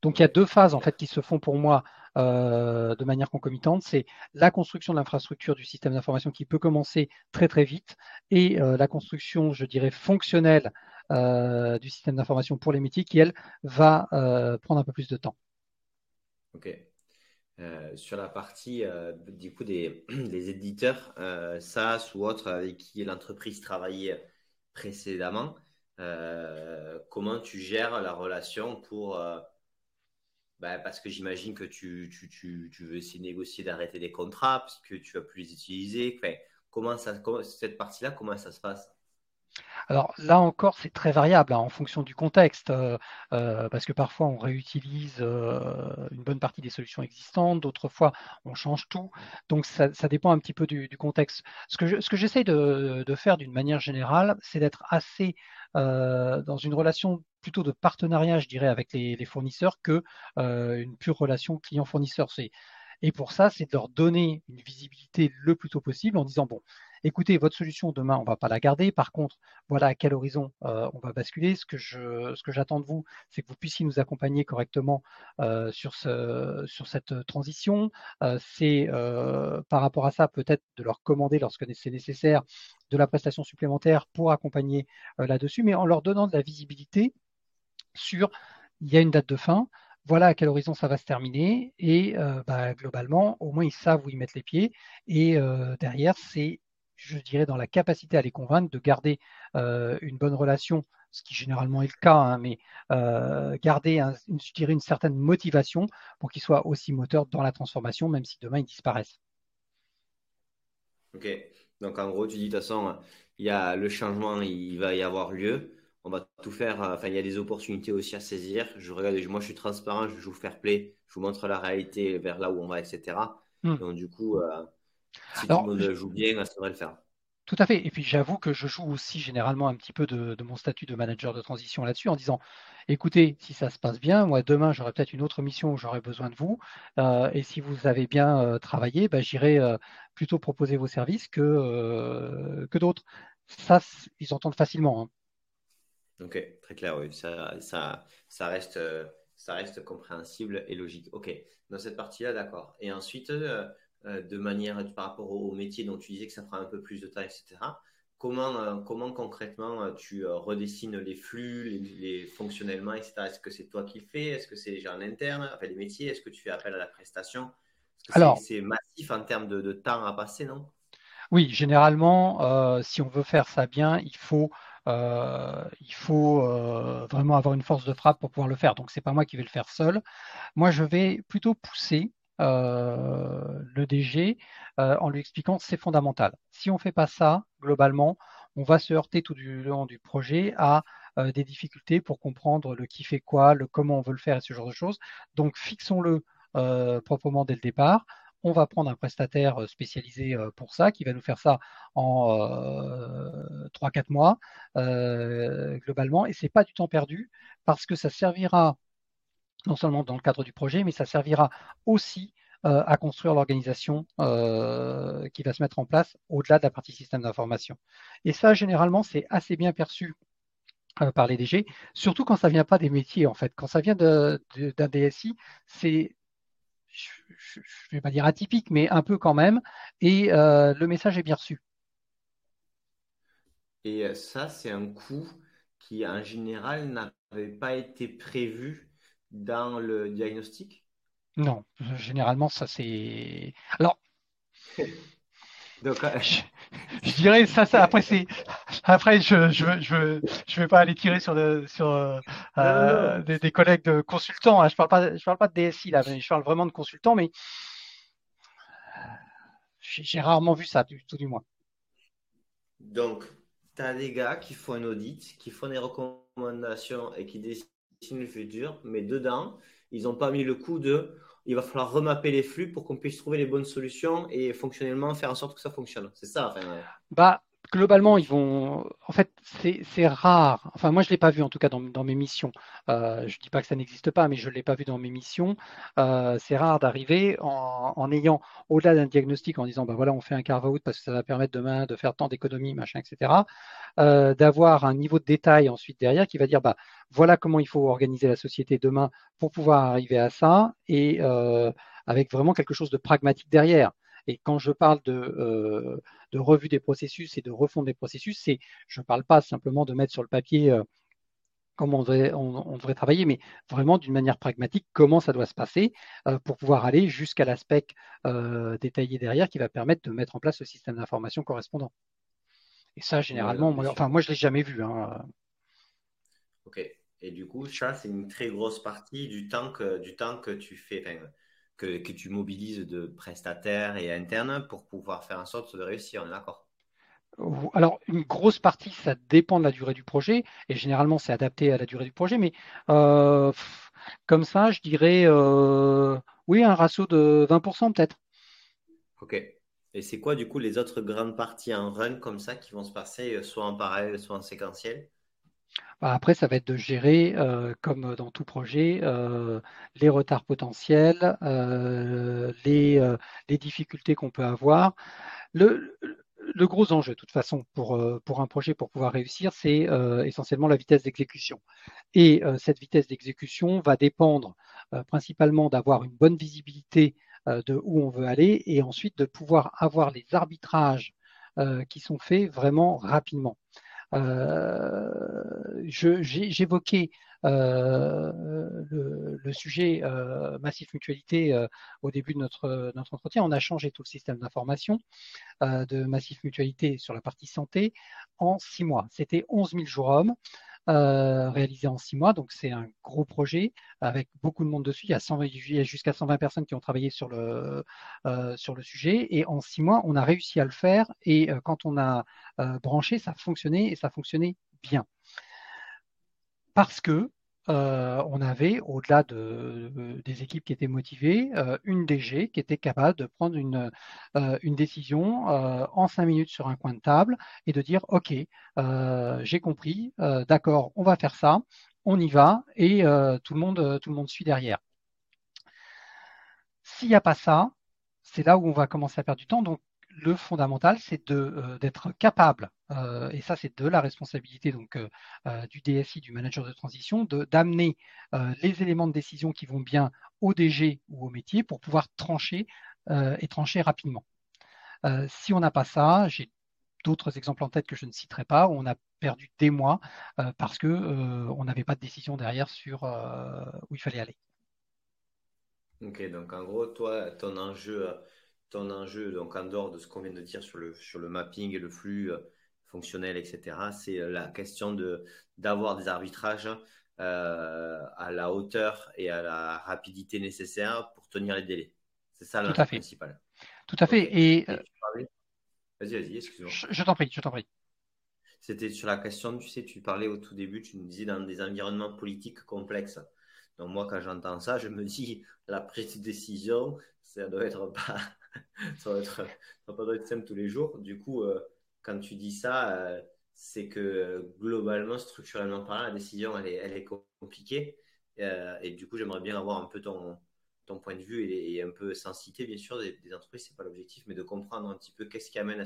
Donc il y a deux phases en fait qui se font pour moi euh, de manière concomitante. C'est la construction de l'infrastructure du système d'information qui peut commencer très très vite et euh, la construction, je dirais, fonctionnelle euh, du système d'information pour les métiers qui, elle, va prendre un peu plus de temps. Ok. sur la partie du coup des, (clears throat) éditeurs SaaS ou autres avec qui l'entreprise travaillait précédemment, comment tu gères la relation pour bah, parce que j'imagine que tu, tu, tu, tu, veux essayer de négocier d'arrêter des contrats, parce que tu vas plus les utiliser. comment ça, cette partie-là, comment ça se passe? Alors là encore, c'est très variable hein, en fonction du contexte, euh, euh, parce que parfois on réutilise euh, une bonne partie des solutions existantes, d'autres fois on change tout. Donc ça, dépend un petit peu du, contexte. Ce que, j'essaie de, de, faire d'une manière générale, c'est d'être assez dans une relation plutôt de partenariat, je dirais, avec les, les fournisseurs que une pure relation client-fournisseur. Et pour ça, c'est de leur donner une visibilité le plus tôt possible en disant, bon, écoutez, votre solution demain, on ne va pas la garder. Par contre, voilà à quel horizon euh, on va basculer. Ce que, je, ce que j'attends de vous, c'est que vous puissiez nous accompagner correctement euh, sur, ce, sur cette transition. Euh, c'est par rapport à ça, peut-être de leur commander lorsque c'est nécessaire de la prestation supplémentaire pour accompagner là-dessus, mais en leur donnant de la visibilité sur il y a une date de fin, voilà à quel horizon ça va se terminer et bah, globalement, au moins ils savent où ils mettent les pieds et derrière, c'est je dirais, dans la capacité à les convaincre de garder euh, une bonne relation, ce qui généralement est le cas, hein, mais euh, garder une, je dirais, une certaine motivation pour qu'ils soient aussi moteurs dans la transformation, même si demain ils disparaissent. Ok, donc en gros, tu dis de toute façon, il y a le changement, il va y avoir lieu. On va tout faire. Enfin, il y a des opportunités aussi à saisir. Je regarde, moi, je suis transparent, je joue fair play, je vous montre la réalité vers là où on va, etc. Hmm. Donc, du coup, euh, si tout le monde joue bien, ça devrait le faire. Tout à fait. Et puis j'avoue que je joue aussi généralement un petit peu de, mon statut de manager de transition là-dessus en disant, écoutez, si ça se passe bien, moi demain j'aurai peut-être une autre mission où j'aurai besoin de vous. Euh, et si vous avez bien euh, travaillé, bah, j'irai euh, plutôt proposer vos services que, que d'autres. Ça, ils entendent facilement. Hein. Ok, très clair, oui. Ça, ça, ça, reste, ça reste compréhensible et logique. Ok, dans cette partie-là, d'accord. Et ensuite, de manière par rapport au, métier dont tu disais que ça prend un peu plus de temps, etc. Comment, euh, comment concrètement euh, tu redessines les flux, les, fonctionnellement, etc. Est-ce que c'est toi qui le fais? Est-ce que c'est les gens en interne, enfin les métiers? Est-ce que tu fais appel à la prestation? Alors, c'est massif en termes de, temps à passer, non? Oui, généralement, si on veut faire ça bien, il faut il faut vraiment avoir une force de frappe pour pouvoir le faire. Donc, c'est pas moi qui vais le faire seul. Moi, je vais plutôt pousser euh, le DG euh, en lui expliquant c'est fondamental. Si on ne fait pas ça, globalement, on va se heurter tout du long du projet à euh, des difficultés pour comprendre le qui fait quoi, le comment on veut le faire et ce genre de choses. Donc fixons-le proprement dès le départ. On va prendre un prestataire spécialisé pour ça, qui va nous faire ça en 3-4 mois globalement. Et ce n'est pas du temps perdu parce que ça servira non seulement dans le cadre du projet, mais ça servira aussi euh, à construire l'organisation euh, qui va se mettre en place au-delà de la partie système d'information. Et ça, généralement, c'est assez bien perçu par les DG, surtout quand ça vient pas des métiers en fait. Quand ça vient d'un DSI, c'est je ne vais pas dire atypique, mais un peu quand même, et le message est bien reçu. Et ça, c'est un coût qui, en général, n'avait pas été prévu dans le diagnostic? Non, généralement, ça c'est. Alors. (laughs) Donc, euh, je, dirais ça, ça après c'est après je je je je vais pas aller tirer sur sur euh, des, collègues de consultants. Hein. Je parle pas je parle pas de DSI là, je parle vraiment de consultants, mais j'ai rarement vu ça, tout du moins. Donc, tu as des gars qui font un audit, qui font des recommandations et qui mais dedans, ils n'ont pas mis le coup de il va falloir remapper les flux pour qu'on puisse trouver les bonnes solutions et fonctionnellement faire en sorte que ça fonctionne. C'est ça. Enfin, bah, globalement, ils vont. En fait, c'est rare. Enfin, moi, je ne l'ai pas vu en tout cas dans, mes missions. Euh, je ne dis pas que ça n'existe pas, mais je ne l'ai pas vu dans mes missions. Euh, c'est rare d'arriver en, ayant, au-delà d'un diagnostic, en disant bah voilà, on fait un carve-out parce que ça va permettre demain de faire tant d'économies, machin, etc. Euh, d'avoir un niveau de détail ensuite derrière qui va dire bah voilà comment il faut organiser la société demain pour pouvoir arriver à ça et avec vraiment quelque chose de pragmatique derrière. Et quand je parle de, euh, de revue des processus et de refondre des processus, c'est, je ne parle pas simplement de mettre sur le papier euh, comment on devrait, on, devrait, travailler, mais vraiment d'une manière pragmatique, comment ça doit se passer euh, pour pouvoir aller jusqu'à l'aspect détaillé derrière qui va permettre de mettre en place le système d'information correspondant. Et ça, généralement, moi, enfin, moi, je ne l'ai jamais vu. Hein. Ok. Et du coup, ça, c'est une très grosse partie du temps que, du temps que tu fais, que, tu mobilises de prestataires et internes pour pouvoir faire en sorte de réussir, on est d'accord? Alors, une grosse partie, ça dépend de la durée du projet, et généralement, c'est adapté à la durée du projet, mais euh, comme ça, je dirais, euh, oui, un ratio de 20% peut-être. Ok. Et c'est quoi, du coup, les autres grandes parties en run comme ça qui vont se passer euh, soit en parallèle, soit en séquentiel? Après, ça va être de gérer, euh, comme dans tout projet, euh, les retards potentiels, euh, les, difficultés qu'on peut avoir. Le, gros enjeu, de toute façon, pour un projet, pour pouvoir réussir, c'est essentiellement la vitesse d'exécution. Et cette vitesse d'exécution va dépendre principalement d'avoir une bonne visibilité de où on veut aller et ensuite de pouvoir avoir les arbitrages qui sont faits vraiment rapidement. Euh, j'évoquais euh, le, sujet euh, Massif Mutualité au début de notre, notre entretien. On a changé tout le système d'information de Massif Mutualité sur la partie santé en six mois. C'était 11 000 jours hommes. Euh, réalisé en six mois. Donc c'est un gros projet avec beaucoup de monde dessus. Il y a, jusqu'à 120 personnes qui ont travaillé sur le, euh, sur le sujet. Et en six mois, on a réussi à le faire. Et euh, quand on a branché, ça fonctionnait et ça fonctionnait bien. Parce que euh, on avait, au-delà de, des équipes qui étaient motivées, euh, une DG qui était capable de prendre une, euh, décision en cinq minutes sur un coin de table et de dire, OK, j'ai compris, d'accord, on va faire ça, on y va, et tout, le monde, tout le monde suit derrière. S'il n'y a pas ça, c'est là où on va commencer à perdre du temps. Le fondamental, c'est euh, d'être capable, euh, et ça c'est de la responsabilité donc euh, du DSI, du manager de transition, d'amener les éléments de décision qui vont bien au DG ou au métier pour pouvoir trancher et trancher rapidement. si on n'a pas ça, j'ai d'autres exemples en tête que je ne citerai pas, où on a perdu des mois parce que on n'avait pas de décision derrière sur où il fallait aller. Ok, donc en gros, toi, ton enjeu ton enjeu, donc en dehors de ce qu'on vient de dire sur le, sur le mapping et le flux euh, fonctionnel, etc., c'est euh, la question de, d'avoir des arbitrages euh, à la hauteur et à la rapidité nécessaire pour tenir les délais. C'est ça le principal. Tout à fait. Et, vas-y, vas-y, excuse-moi. Je, t'en prie, je t'en prie. C'était sur la question, tu sais, tu parlais au tout début, tu nous disais dans des environnements politiques complexes. Donc moi, quand j'entends ça, je me dis, la prise de décision, ça doit être pas, (laughs) ça va être, pas être simple tous les jours. Du coup, euh, quand tu dis ça, euh, c'est que globalement, structurellement parlant, la décision, elle est, compliquée. Euh, et du coup, j'aimerais bien avoir un peu ton, point de vue et, un peu sans bien sûr, des, des entreprises, c'est pas l'objectif, mais de comprendre un petit peu qu'est-ce qui amène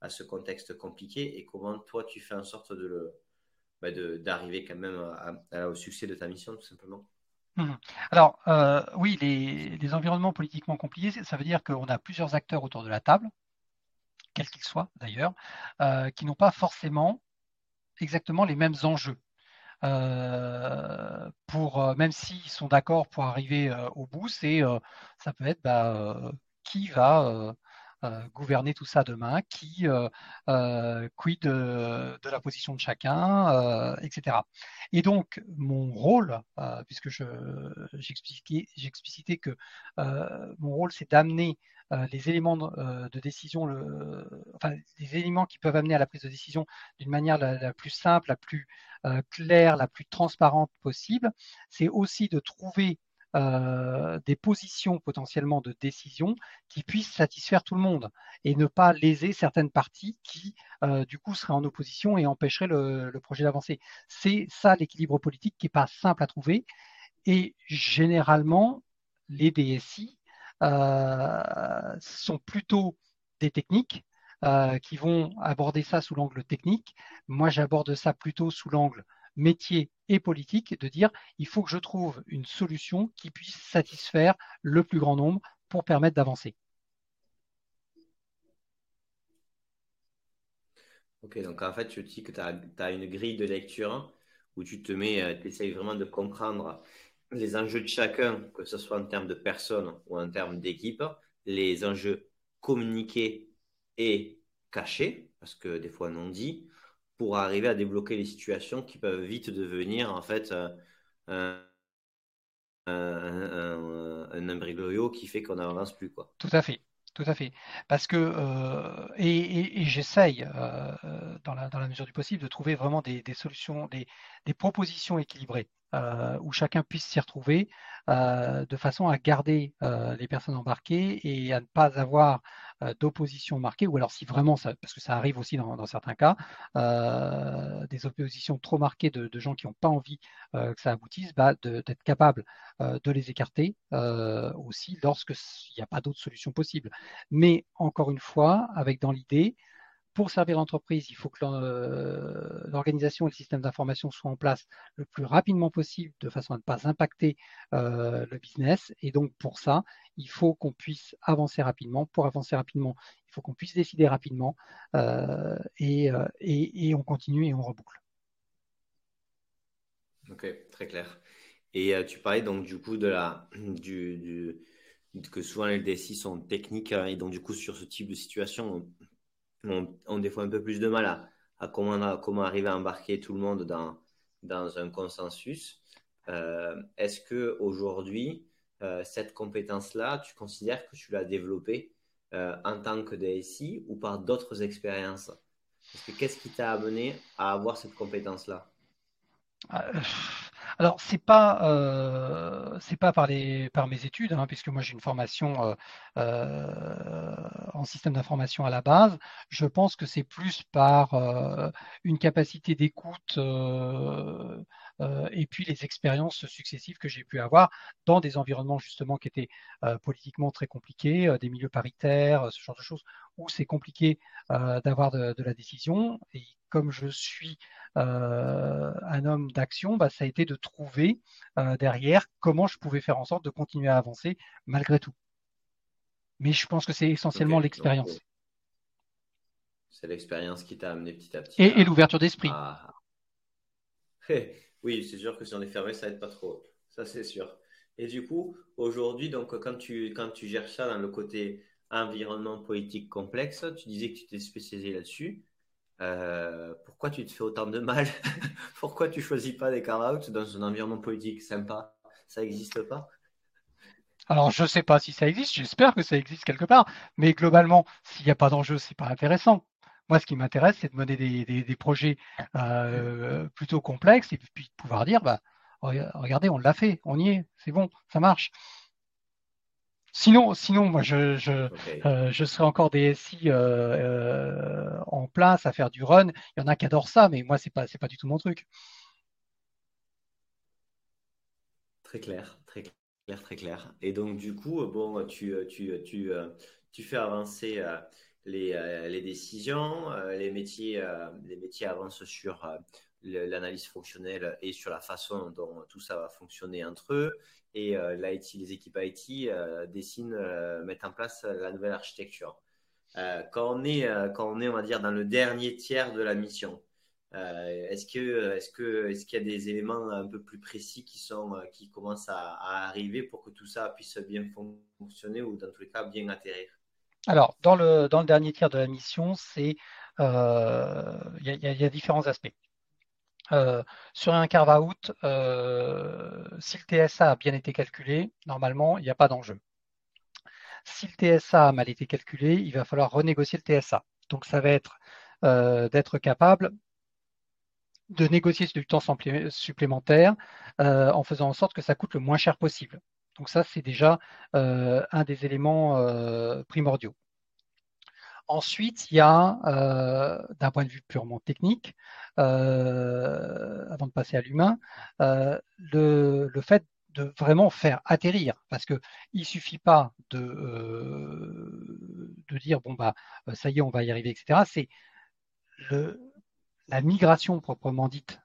à, ce contexte compliqué et comment toi, tu fais en sorte de bah, d'arriver quand même au succès de ta mission, tout simplement. Alors, euh, oui, les, environnements politiquement compliqués, ça veut dire qu'on a plusieurs acteurs autour de la table, quels qu'ils soient d'ailleurs, euh, qui n'ont pas forcément exactement les mêmes enjeux. Euh, pour même s'ils sont d'accord pour arriver au bout, c'est ça peut être bah, qui va gouverner tout ça demain, qui euh, euh, quid de, la position de chacun, etc. Et donc, mon rôle, puisque j'explicitais que mon rôle, c'est d'amener les éléments de, décision, le, enfin, les éléments qui peuvent amener à la prise de décision d'une manière la, plus simple, la plus claire, la plus transparente possible, c'est aussi de trouver euh, des positions potentiellement de décision qui puissent satisfaire tout le monde et ne pas léser certaines parties qui, euh, du coup, seraient en opposition et empêcheraient le, projet d'avancer. C'est ça l'équilibre politique qui n'est pas simple à trouver. Et généralement, les DSI euh, sont plutôt des techniques qui vont aborder ça sous l'angle technique. Moi, j'aborde ça plutôt sous l'angle métier et politique de dire il faut que je trouve une solution qui puisse satisfaire le plus grand nombre pour permettre d'avancer. Ok, donc en fait, tu dis que tu as, une grille de lecture où tu te mets, euh, tu essayes vraiment de comprendre les enjeux de chacun, que ce soit en termes de personnes ou en termes d'équipe, les enjeux communiqués et cachés, parce que des fois non dit, pour arriver à débloquer les situations qui peuvent vite devenir en fait euh, un, un, un, qui fait qu'on n'avance plus. Quoi. Tout à fait. Tout à fait. Parce que, euh, et, j'essaye, euh, dans, la, dans, la, mesure du possible, de trouver vraiment des, solutions, des, des, propositions équilibrées, où chacun puisse s'y retrouver, de façon à garder les personnes embarquées et à ne pas avoir euh, d'opposition marquée, ou alors si vraiment, ça, parce que ça arrive aussi dans, certains cas, euh, des oppositions trop marquées de, gens qui n'ont pas envie euh, que ça aboutisse, bah, d'être capable de les écarter aussi lorsque il n'y a pas d'autre solution possible. Mais encore une fois, avec dans l'idée pour servir l'entreprise, il faut que euh, l'organisation et le système d'information soient en place le plus rapidement possible de façon à ne pas impacter euh, le business. Et donc pour ça, il faut qu'on puisse avancer rapidement. Pour avancer rapidement, il faut qu'on puisse décider rapidement euh, et, on continue et on reboucle. Ok, très clair. Et tu parlais donc du coup de la du, que souvent les DSI sont techniques et donc du coup sur ce type de situation ont, des fois un peu plus de mal à, comment, comment, arriver à embarquer tout le monde dans, dans un consensus. Euh, est-ce que aujourd'hui, euh, cette compétence-là, tu considères que tu l'as développée euh, en tant que DSI ou par d'autres expériences? Qu'est-ce qui t'a amené à avoir cette compétence-là? Alors, c'est pas, euh, c'est pas par, les, par mes études, hein, puisque moi j'ai une formation euh, euh, en système d'information à la base. Je pense que c'est plus par une capacité d'écoute et puis les expériences successives que j'ai pu avoir dans des environnements justement qui étaient politiquement très compliqués, des milieux paritaires, ce genre de choses, où c'est compliqué d'avoir de, de, la décision. Et comme je suis euh, un homme d'action, bah, ça a été de trouver euh, derrière comment je pouvais faire en sorte de continuer à avancer malgré tout. Mais je pense que c'est essentiellement l'expérience. Euh, c'est l'expérience qui t'a amené petit à petit. Et, l'ouverture d'esprit. (laughs) oui, c'est sûr que si on est fermé, ça aide pas trop. Ça, c'est sûr. Et du coup, aujourd'hui, donc, quand tu, quand tu gères ça dans le côté environnement politique complexe, tu disais que tu t'es spécialisé là-dessus. Euh, pourquoi tu te fais autant de mal? (laughs) Pourquoi tu choisis pas des carve-out dans un environnement politique sympa? Ça n'existe pas? Alors, je ne sais pas si ça existe, j'espère que ça existe quelque part, mais globalement, s'il n'y a pas d'enjeu, c'est pas intéressant. Moi, ce qui m'intéresse, c'est de mener des, projets euh, plutôt complexes et puis de pouvoir dire, bah, regardez, on l'a fait, on y est, c'est bon, ça marche. Sinon, sinon, moi, je, je, euh, je serais encore DSI euh, euh, en place à faire du run. Il y en a qui adorent ça, mais moi, c'est pas, c'est pas du tout mon truc. Très clair, très clair, très clair. Et donc, du coup, bon, tu, tu, tu, tu fais avancer les, les, décisions, les métiers, les métiers avancent sur, l'analyse fonctionnelle et sur la façon dont tout ça va fonctionner entre eux. Et les équipes IT dessinent, mettent en place la nouvelle architecture. quand on est, quand on est, on va dire, dans le dernier tiers de la mission, est-ce que, est-ce que, est-ce qu'il y a des éléments un peu plus précis qui sont, qui commencent à, arriver pour que tout ça puisse bien fonctionner ou dans tous les cas bien atterrir? Alors, dans le, dernier tiers de la mission, c'est il y, a différents aspects. Euh, sur un carve-out, euh, si le TSA a bien été calculé, normalement, il n'y a pas d'enjeu. Si le TSA a mal été calculé, il va falloir renégocier le TSA. Donc, ça va être euh, d'être capable de négocier du temps supplémentaire en faisant en sorte que ça coûte le moins cher possible. Donc ça, c'est déjà un des éléments primordiaux. Ensuite, il y a, euh, d'un point de vue purement technique, euh, avant de passer à l'humain, euh, le, fait de vraiment faire atterrir, parce qu'il ne suffit pas de, de dire bon bah ça y est, on va y arriver, etc. C'est la migration proprement dite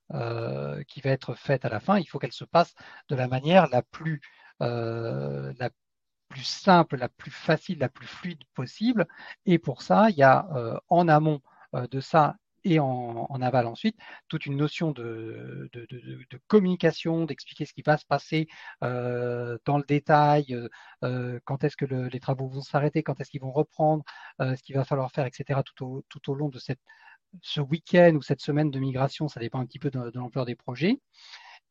qui va être faite à la fin. Il faut qu'elle se passe de la manière la plus la plus simple, la plus facile, la plus fluide possible. Et pour ça, il y a euh, en amont euh, de ça et en, aval ensuite, toute une notion de, communication, d'expliquer ce qui va se passer euh, dans le détail, quand est-ce que les travaux vont s'arrêter, quand est-ce qu'ils vont reprendre, ce qu'il va falloir faire, etc. tout au, long de ce week-end ou cette semaine de migration, ça dépend un petit peu de l'ampleur des projets.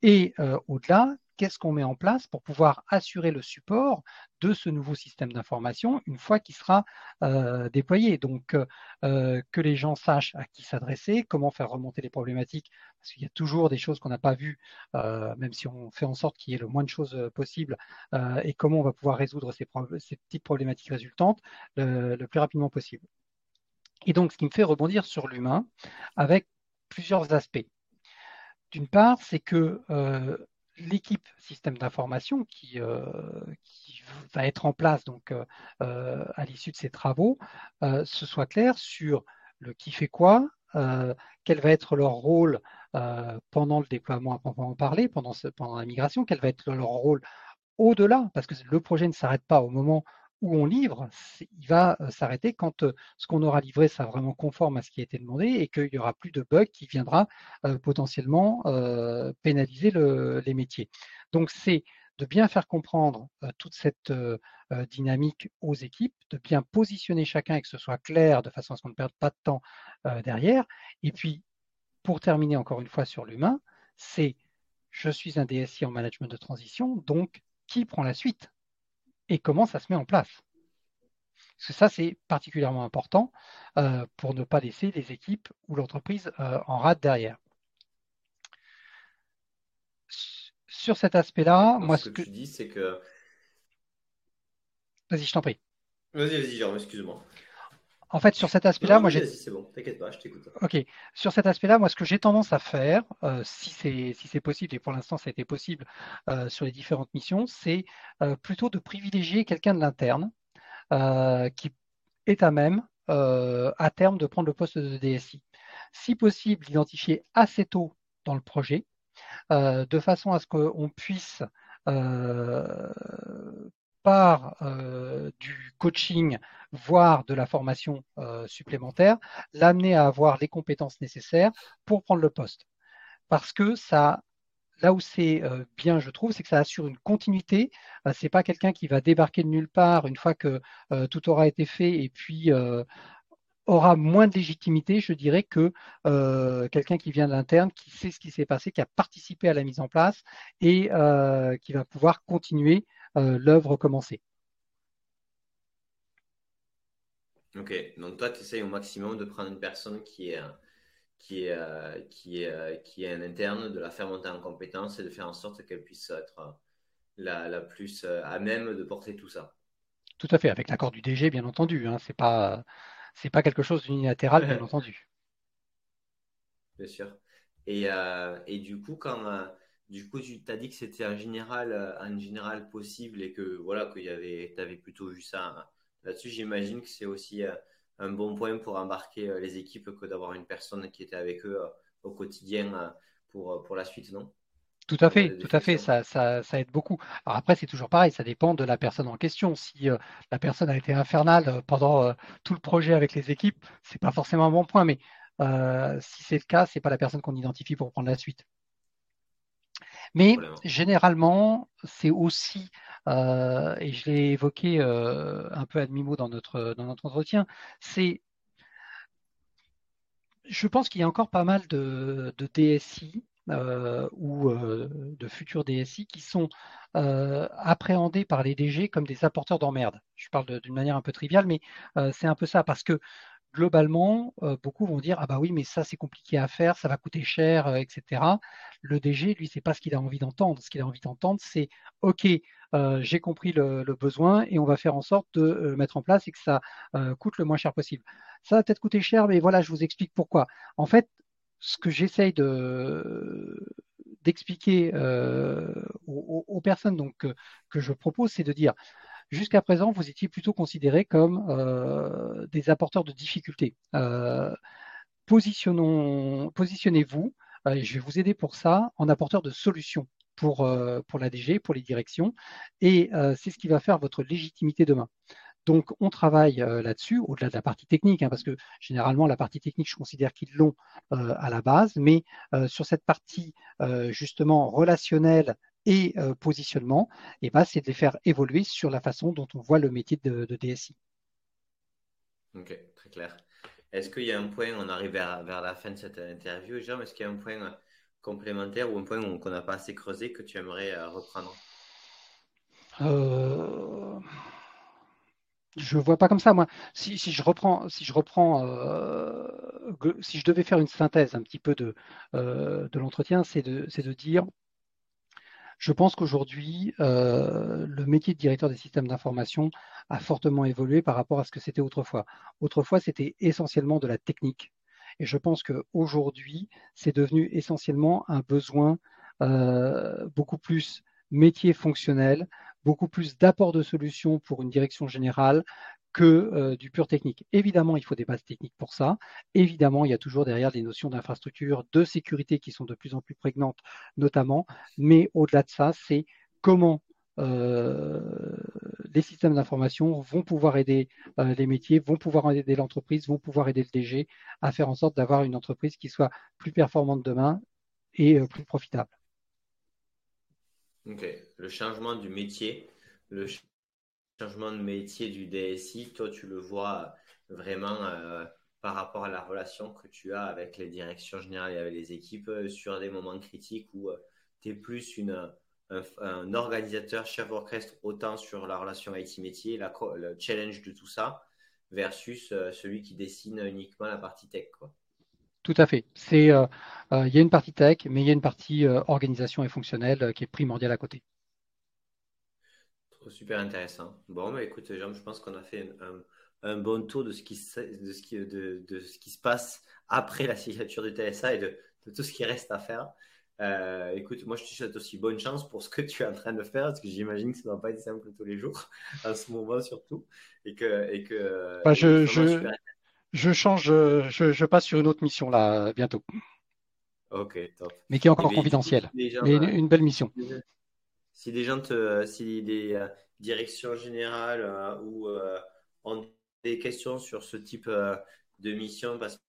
Et au-delà, qu'est-ce qu'on met en place pour pouvoir assurer le support de ce nouveau système d'information une fois qu'il sera euh, déployé? Donc, euh, euh, que les gens sachent à qui s'adresser, comment faire remonter les problématiques, parce qu'il y a toujours des choses qu'on n'a pas vues, même si on fait en sorte qu'il y ait le moins de choses possible, et comment on va pouvoir résoudre ces, petites problématiques résultantes le plus rapidement possible. Et donc, ce qui me fait rebondir sur l'humain avec plusieurs aspects. D'une part, c'est que l'équipe système d'information qui, euh, qui, va être en place donc euh, euh, à l'issue de ces travaux, ce soit clair sur le qui fait quoi, quel va être leur rôle pendant le déploiement à proprement parler, pendant la migration, quel va être leur rôle au-delà, parce que le projet ne s'arrête pas au moment où on livre, il va euh, s'arrêter quand euh, ce qu'on aura livré sera vraiment conforme à ce qui a été demandé et qu'il n'y aura plus de bugs qui viendra euh, potentiellement pénaliser les métiers. Donc c'est de bien faire comprendre toute cette dynamique aux équipes, de bien positionner chacun et que ce soit clair de façon à ce qu'on ne perde pas de temps derrière. Et puis, pour terminer encore une fois sur l'humain, c'est je suis un DSI en management de transition, donc qui prend la suite? Et comment ça se met en place. Parce que ça, c'est particulièrement important euh, pour ne pas laisser les équipes ou l'entreprise euh, en rate derrière. Sur cet aspect-là, moi, ce que, tu dis, c'est que. Vas-y, je t'en prie. Vas-y, vas-y, Jérôme, excuse-moi. En fait, sur cet aspect-là, moi j'ai. C'est bon, t'inquiète pas, je t'écoute. Ok. Sur cet aspect-là, moi, ce que j'ai tendance à faire, euh, si c'est si c'est possible, et pour l'instant ça a été possible euh, sur les différentes missions, c'est euh, plutôt de privilégier quelqu'un de l'interne qui est à même à terme de prendre le poste de DSI. Si possible, l'identifier assez tôt dans le projet, de façon à ce qu'on puisse par euh, du coaching, voire de la formation euh, supplémentaire, l'amener à avoir les compétences nécessaires pour prendre le poste. Parce que ça, là où c'est euh, bien, je trouve, c'est que ça assure une continuité. c'est pas quelqu'un qui va débarquer de nulle part une fois que tout aura été fait et puis aura moins de légitimité, je dirais, que quelqu'un qui vient de l'interne, qui sait ce qui s'est passé, qui a participé à la mise en place et qui va pouvoir continuer l'œuvre commencée. Ok, donc toi, tu essayes au maximum de prendre une personne qui est, qui est, euh, qui est, euh, qui est un interne, de la faire monter en compétence et de faire en sorte qu'elle puisse être la, la, plus à même de porter tout ça. Tout à fait, avec l'accord du DG, bien entendu. Hein, c'est pas, c'est pas quelque chose d'unilatéral, bien (laughs) entendu. Bien sûr. Et, et du coup, quand, du coup, tu t'as dit que c'était un général, un général possible et que voilà, qu'il y avait, tu avais plutôt vu ça là-dessus. J'imagine que c'est aussi euh, un bon point pour embarquer euh, les équipes que d'avoir une personne qui était avec eux euh, au quotidien pour, pour la suite, non? Tout à fait, tout à fait, ça, ça, ça, aide beaucoup. Alors après, c'est toujours pareil, ça dépend de la personne en question. Si la personne a été infernale pendant tout le projet avec les équipes, c'est pas forcément un bon point, mais si c'est le cas, c'est pas la personne qu'on identifie pour prendre la suite. Mais généralement, c'est aussi, euh, et je l'ai évoqué euh, un peu à demi-mot dans notre, dans notre entretien, c'est, je pense qu'il y a encore pas mal de, DSI euh, ou de futurs DSI qui sont appréhendés par les DG comme des apporteurs d'emmerde. Je parle d'une manière un peu triviale, mais c'est un peu ça, parce que globalement, euh, beaucoup vont dire ah bah oui, mais ça c'est compliqué à faire, ça va coûter cher, euh, etc. Le DG, lui, c'est pas ce qu'il a envie d'entendre. Ce qu'il a envie d'entendre, c'est ok, euh, j'ai compris le, besoin et on va faire en sorte de mettre en place et que ça coûte le moins cher possible. Ça va peut-être coûter cher, mais voilà, je vous explique pourquoi. En fait, ce que j'essaye de d'expliquer aux, personnes donc que je propose, c'est de dire Jusqu'à présent, vous étiez plutôt considérés comme euh, des apporteurs de difficultés. Euh, positionnez-vous, euh, je vais vous aider pour ça, en apporteur de solutions pour, pour la DG, pour les directions, et c'est ce qui va faire votre légitimité demain. Donc, on travaille là-dessus, au-delà de la partie technique, hein, parce que généralement, la partie technique, je considère qu'ils l'ont à la base, mais sur cette partie justement relationnelle et euh, positionnement, et ben, c'est de les faire évoluer sur la façon dont on voit le métier de, DSI. Ok, très clair. Est-ce qu'il y a un point, on arrive vers, la fin de cette interview, Jean, est-ce qu'il y a un point euh, complémentaire ou un point qu'on n'a pas assez creusé que tu aimerais euh, reprendre? Euh... Je vois pas comme ça, moi. Si, je reprends, si je reprends, si je devais faire une synthèse un petit peu de, de l'entretien, c'est de, de dire je pense qu'aujourd'hui, euh, le métier de directeur des systèmes d'information a fortement évolué par rapport à ce que c'était autrefois. Autrefois, c'était essentiellement de la technique. Et je pense qu'aujourd'hui, c'est devenu essentiellement un besoin euh, beaucoup plus métier fonctionnel, beaucoup plus d'apport de solutions pour une direction générale, que euh, du pur technique. Évidemment, il faut des bases techniques pour ça. Évidemment, il y a toujours derrière des notions d'infrastructure, de sécurité qui sont de plus en plus prégnantes, notamment. Mais au-delà de ça, c'est comment euh, les systèmes d'information vont pouvoir aider euh, les métiers, vont pouvoir aider l'entreprise, vont pouvoir aider le DG à faire en sorte d'avoir une entreprise qui soit plus performante demain et plus profitable. Ok, le changement du métier, le changement de métier du DSI, toi, tu le vois vraiment euh, par rapport à la relation que tu as avec les directions générales et avec les équipes euh, sur des moments critiques où euh, tu es plus une, un, organisateur, chef d'orchestre, autant sur la relation IT-métier, le challenge de tout ça, versus celui qui dessine uniquement la partie tech. Tout à fait. Il y a une partie tech, mais il y a une partie organisation et fonctionnelle qui est primordiale à côté super intéressant. Bon, mais écoute, Jean, je pense qu'on a fait un, bon tour de ce, qui, de, ce qui, de, de, ce qui se passe après la signature du TSA et de, tout ce qui reste à faire. Euh, écoute, moi je te souhaite aussi bonne chance pour ce que tu es en train de faire, parce que j'imagine que ça ne va pas être simple tous les jours, (laughs) en ce moment surtout. Et que, et que, bah, je, je, je, change, je, je, passe sur une autre mission là bientôt. Ok, top. Mais qui est encore confidentielle. Mais une, belle mission si des gens te, si des euh, directions générales euh, ou euh, ont des questions sur ce type de mission parce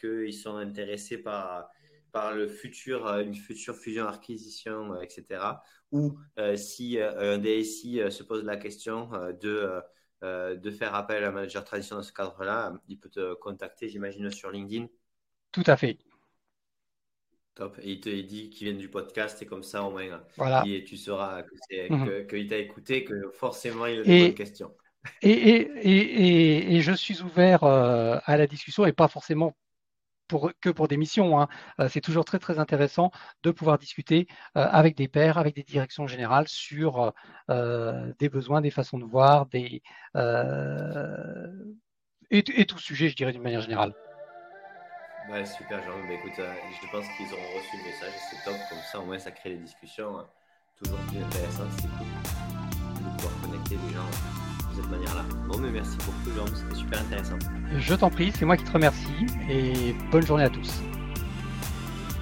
qu'ils sont intéressés par par le futur, une future fusion-acquisition, etc. Ou si un DSI se pose la question de, de faire appel à un manager tradition dans ce cadre-là, il peut te contacter, j'imagine, sur LinkedIn. Tout à fait. Top. Et il te dit qu'il vient du podcast et comme ça, au moins, voilà. et tu sauras mhm. qu'il t'a écouté, que forcément, il a des bonnes questions. Et, et, et, je suis ouvert euh, à la discussion et pas forcément pour, que pour des missions. Hein. Euh, c'est toujours très, très intéressant de pouvoir discuter euh, avec des pairs, avec des directions générales sur des besoins, des façons de voir, des, et tout sujet, je dirais, d'une manière générale. Ouais, super, Jean. Bah, écoute, euh, je pense qu'ils auront reçu le message et c'est top. Comme ça, au moins, ça crée des discussions hein. toujours plus intéressantes. C'est cool de pouvoir connecter les gens de cette manière-là. Bon, mais merci pour tout, Jean. C'était super intéressant. Je t'en prie, c'est moi qui te remercie et bonne journée à tous.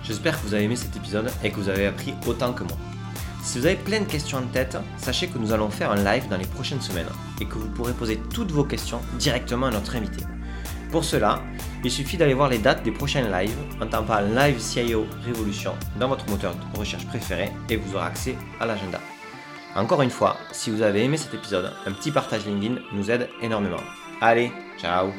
J'espère que vous avez aimé cet épisode et que vous avez appris autant que moi. Si vous avez plein de questions en tête, sachez que nous allons faire un live dans les prochaines semaines et que vous pourrez poser toutes vos questions directement à notre invité. Pour cela, il suffit d'aller voir les dates des prochains lives en tapant Live CIO Révolution dans votre moteur de recherche préféré et vous aurez accès à l'agenda. Encore une fois, si vous avez aimé cet épisode, un petit partage LinkedIn nous aide énormément. Allez, ciao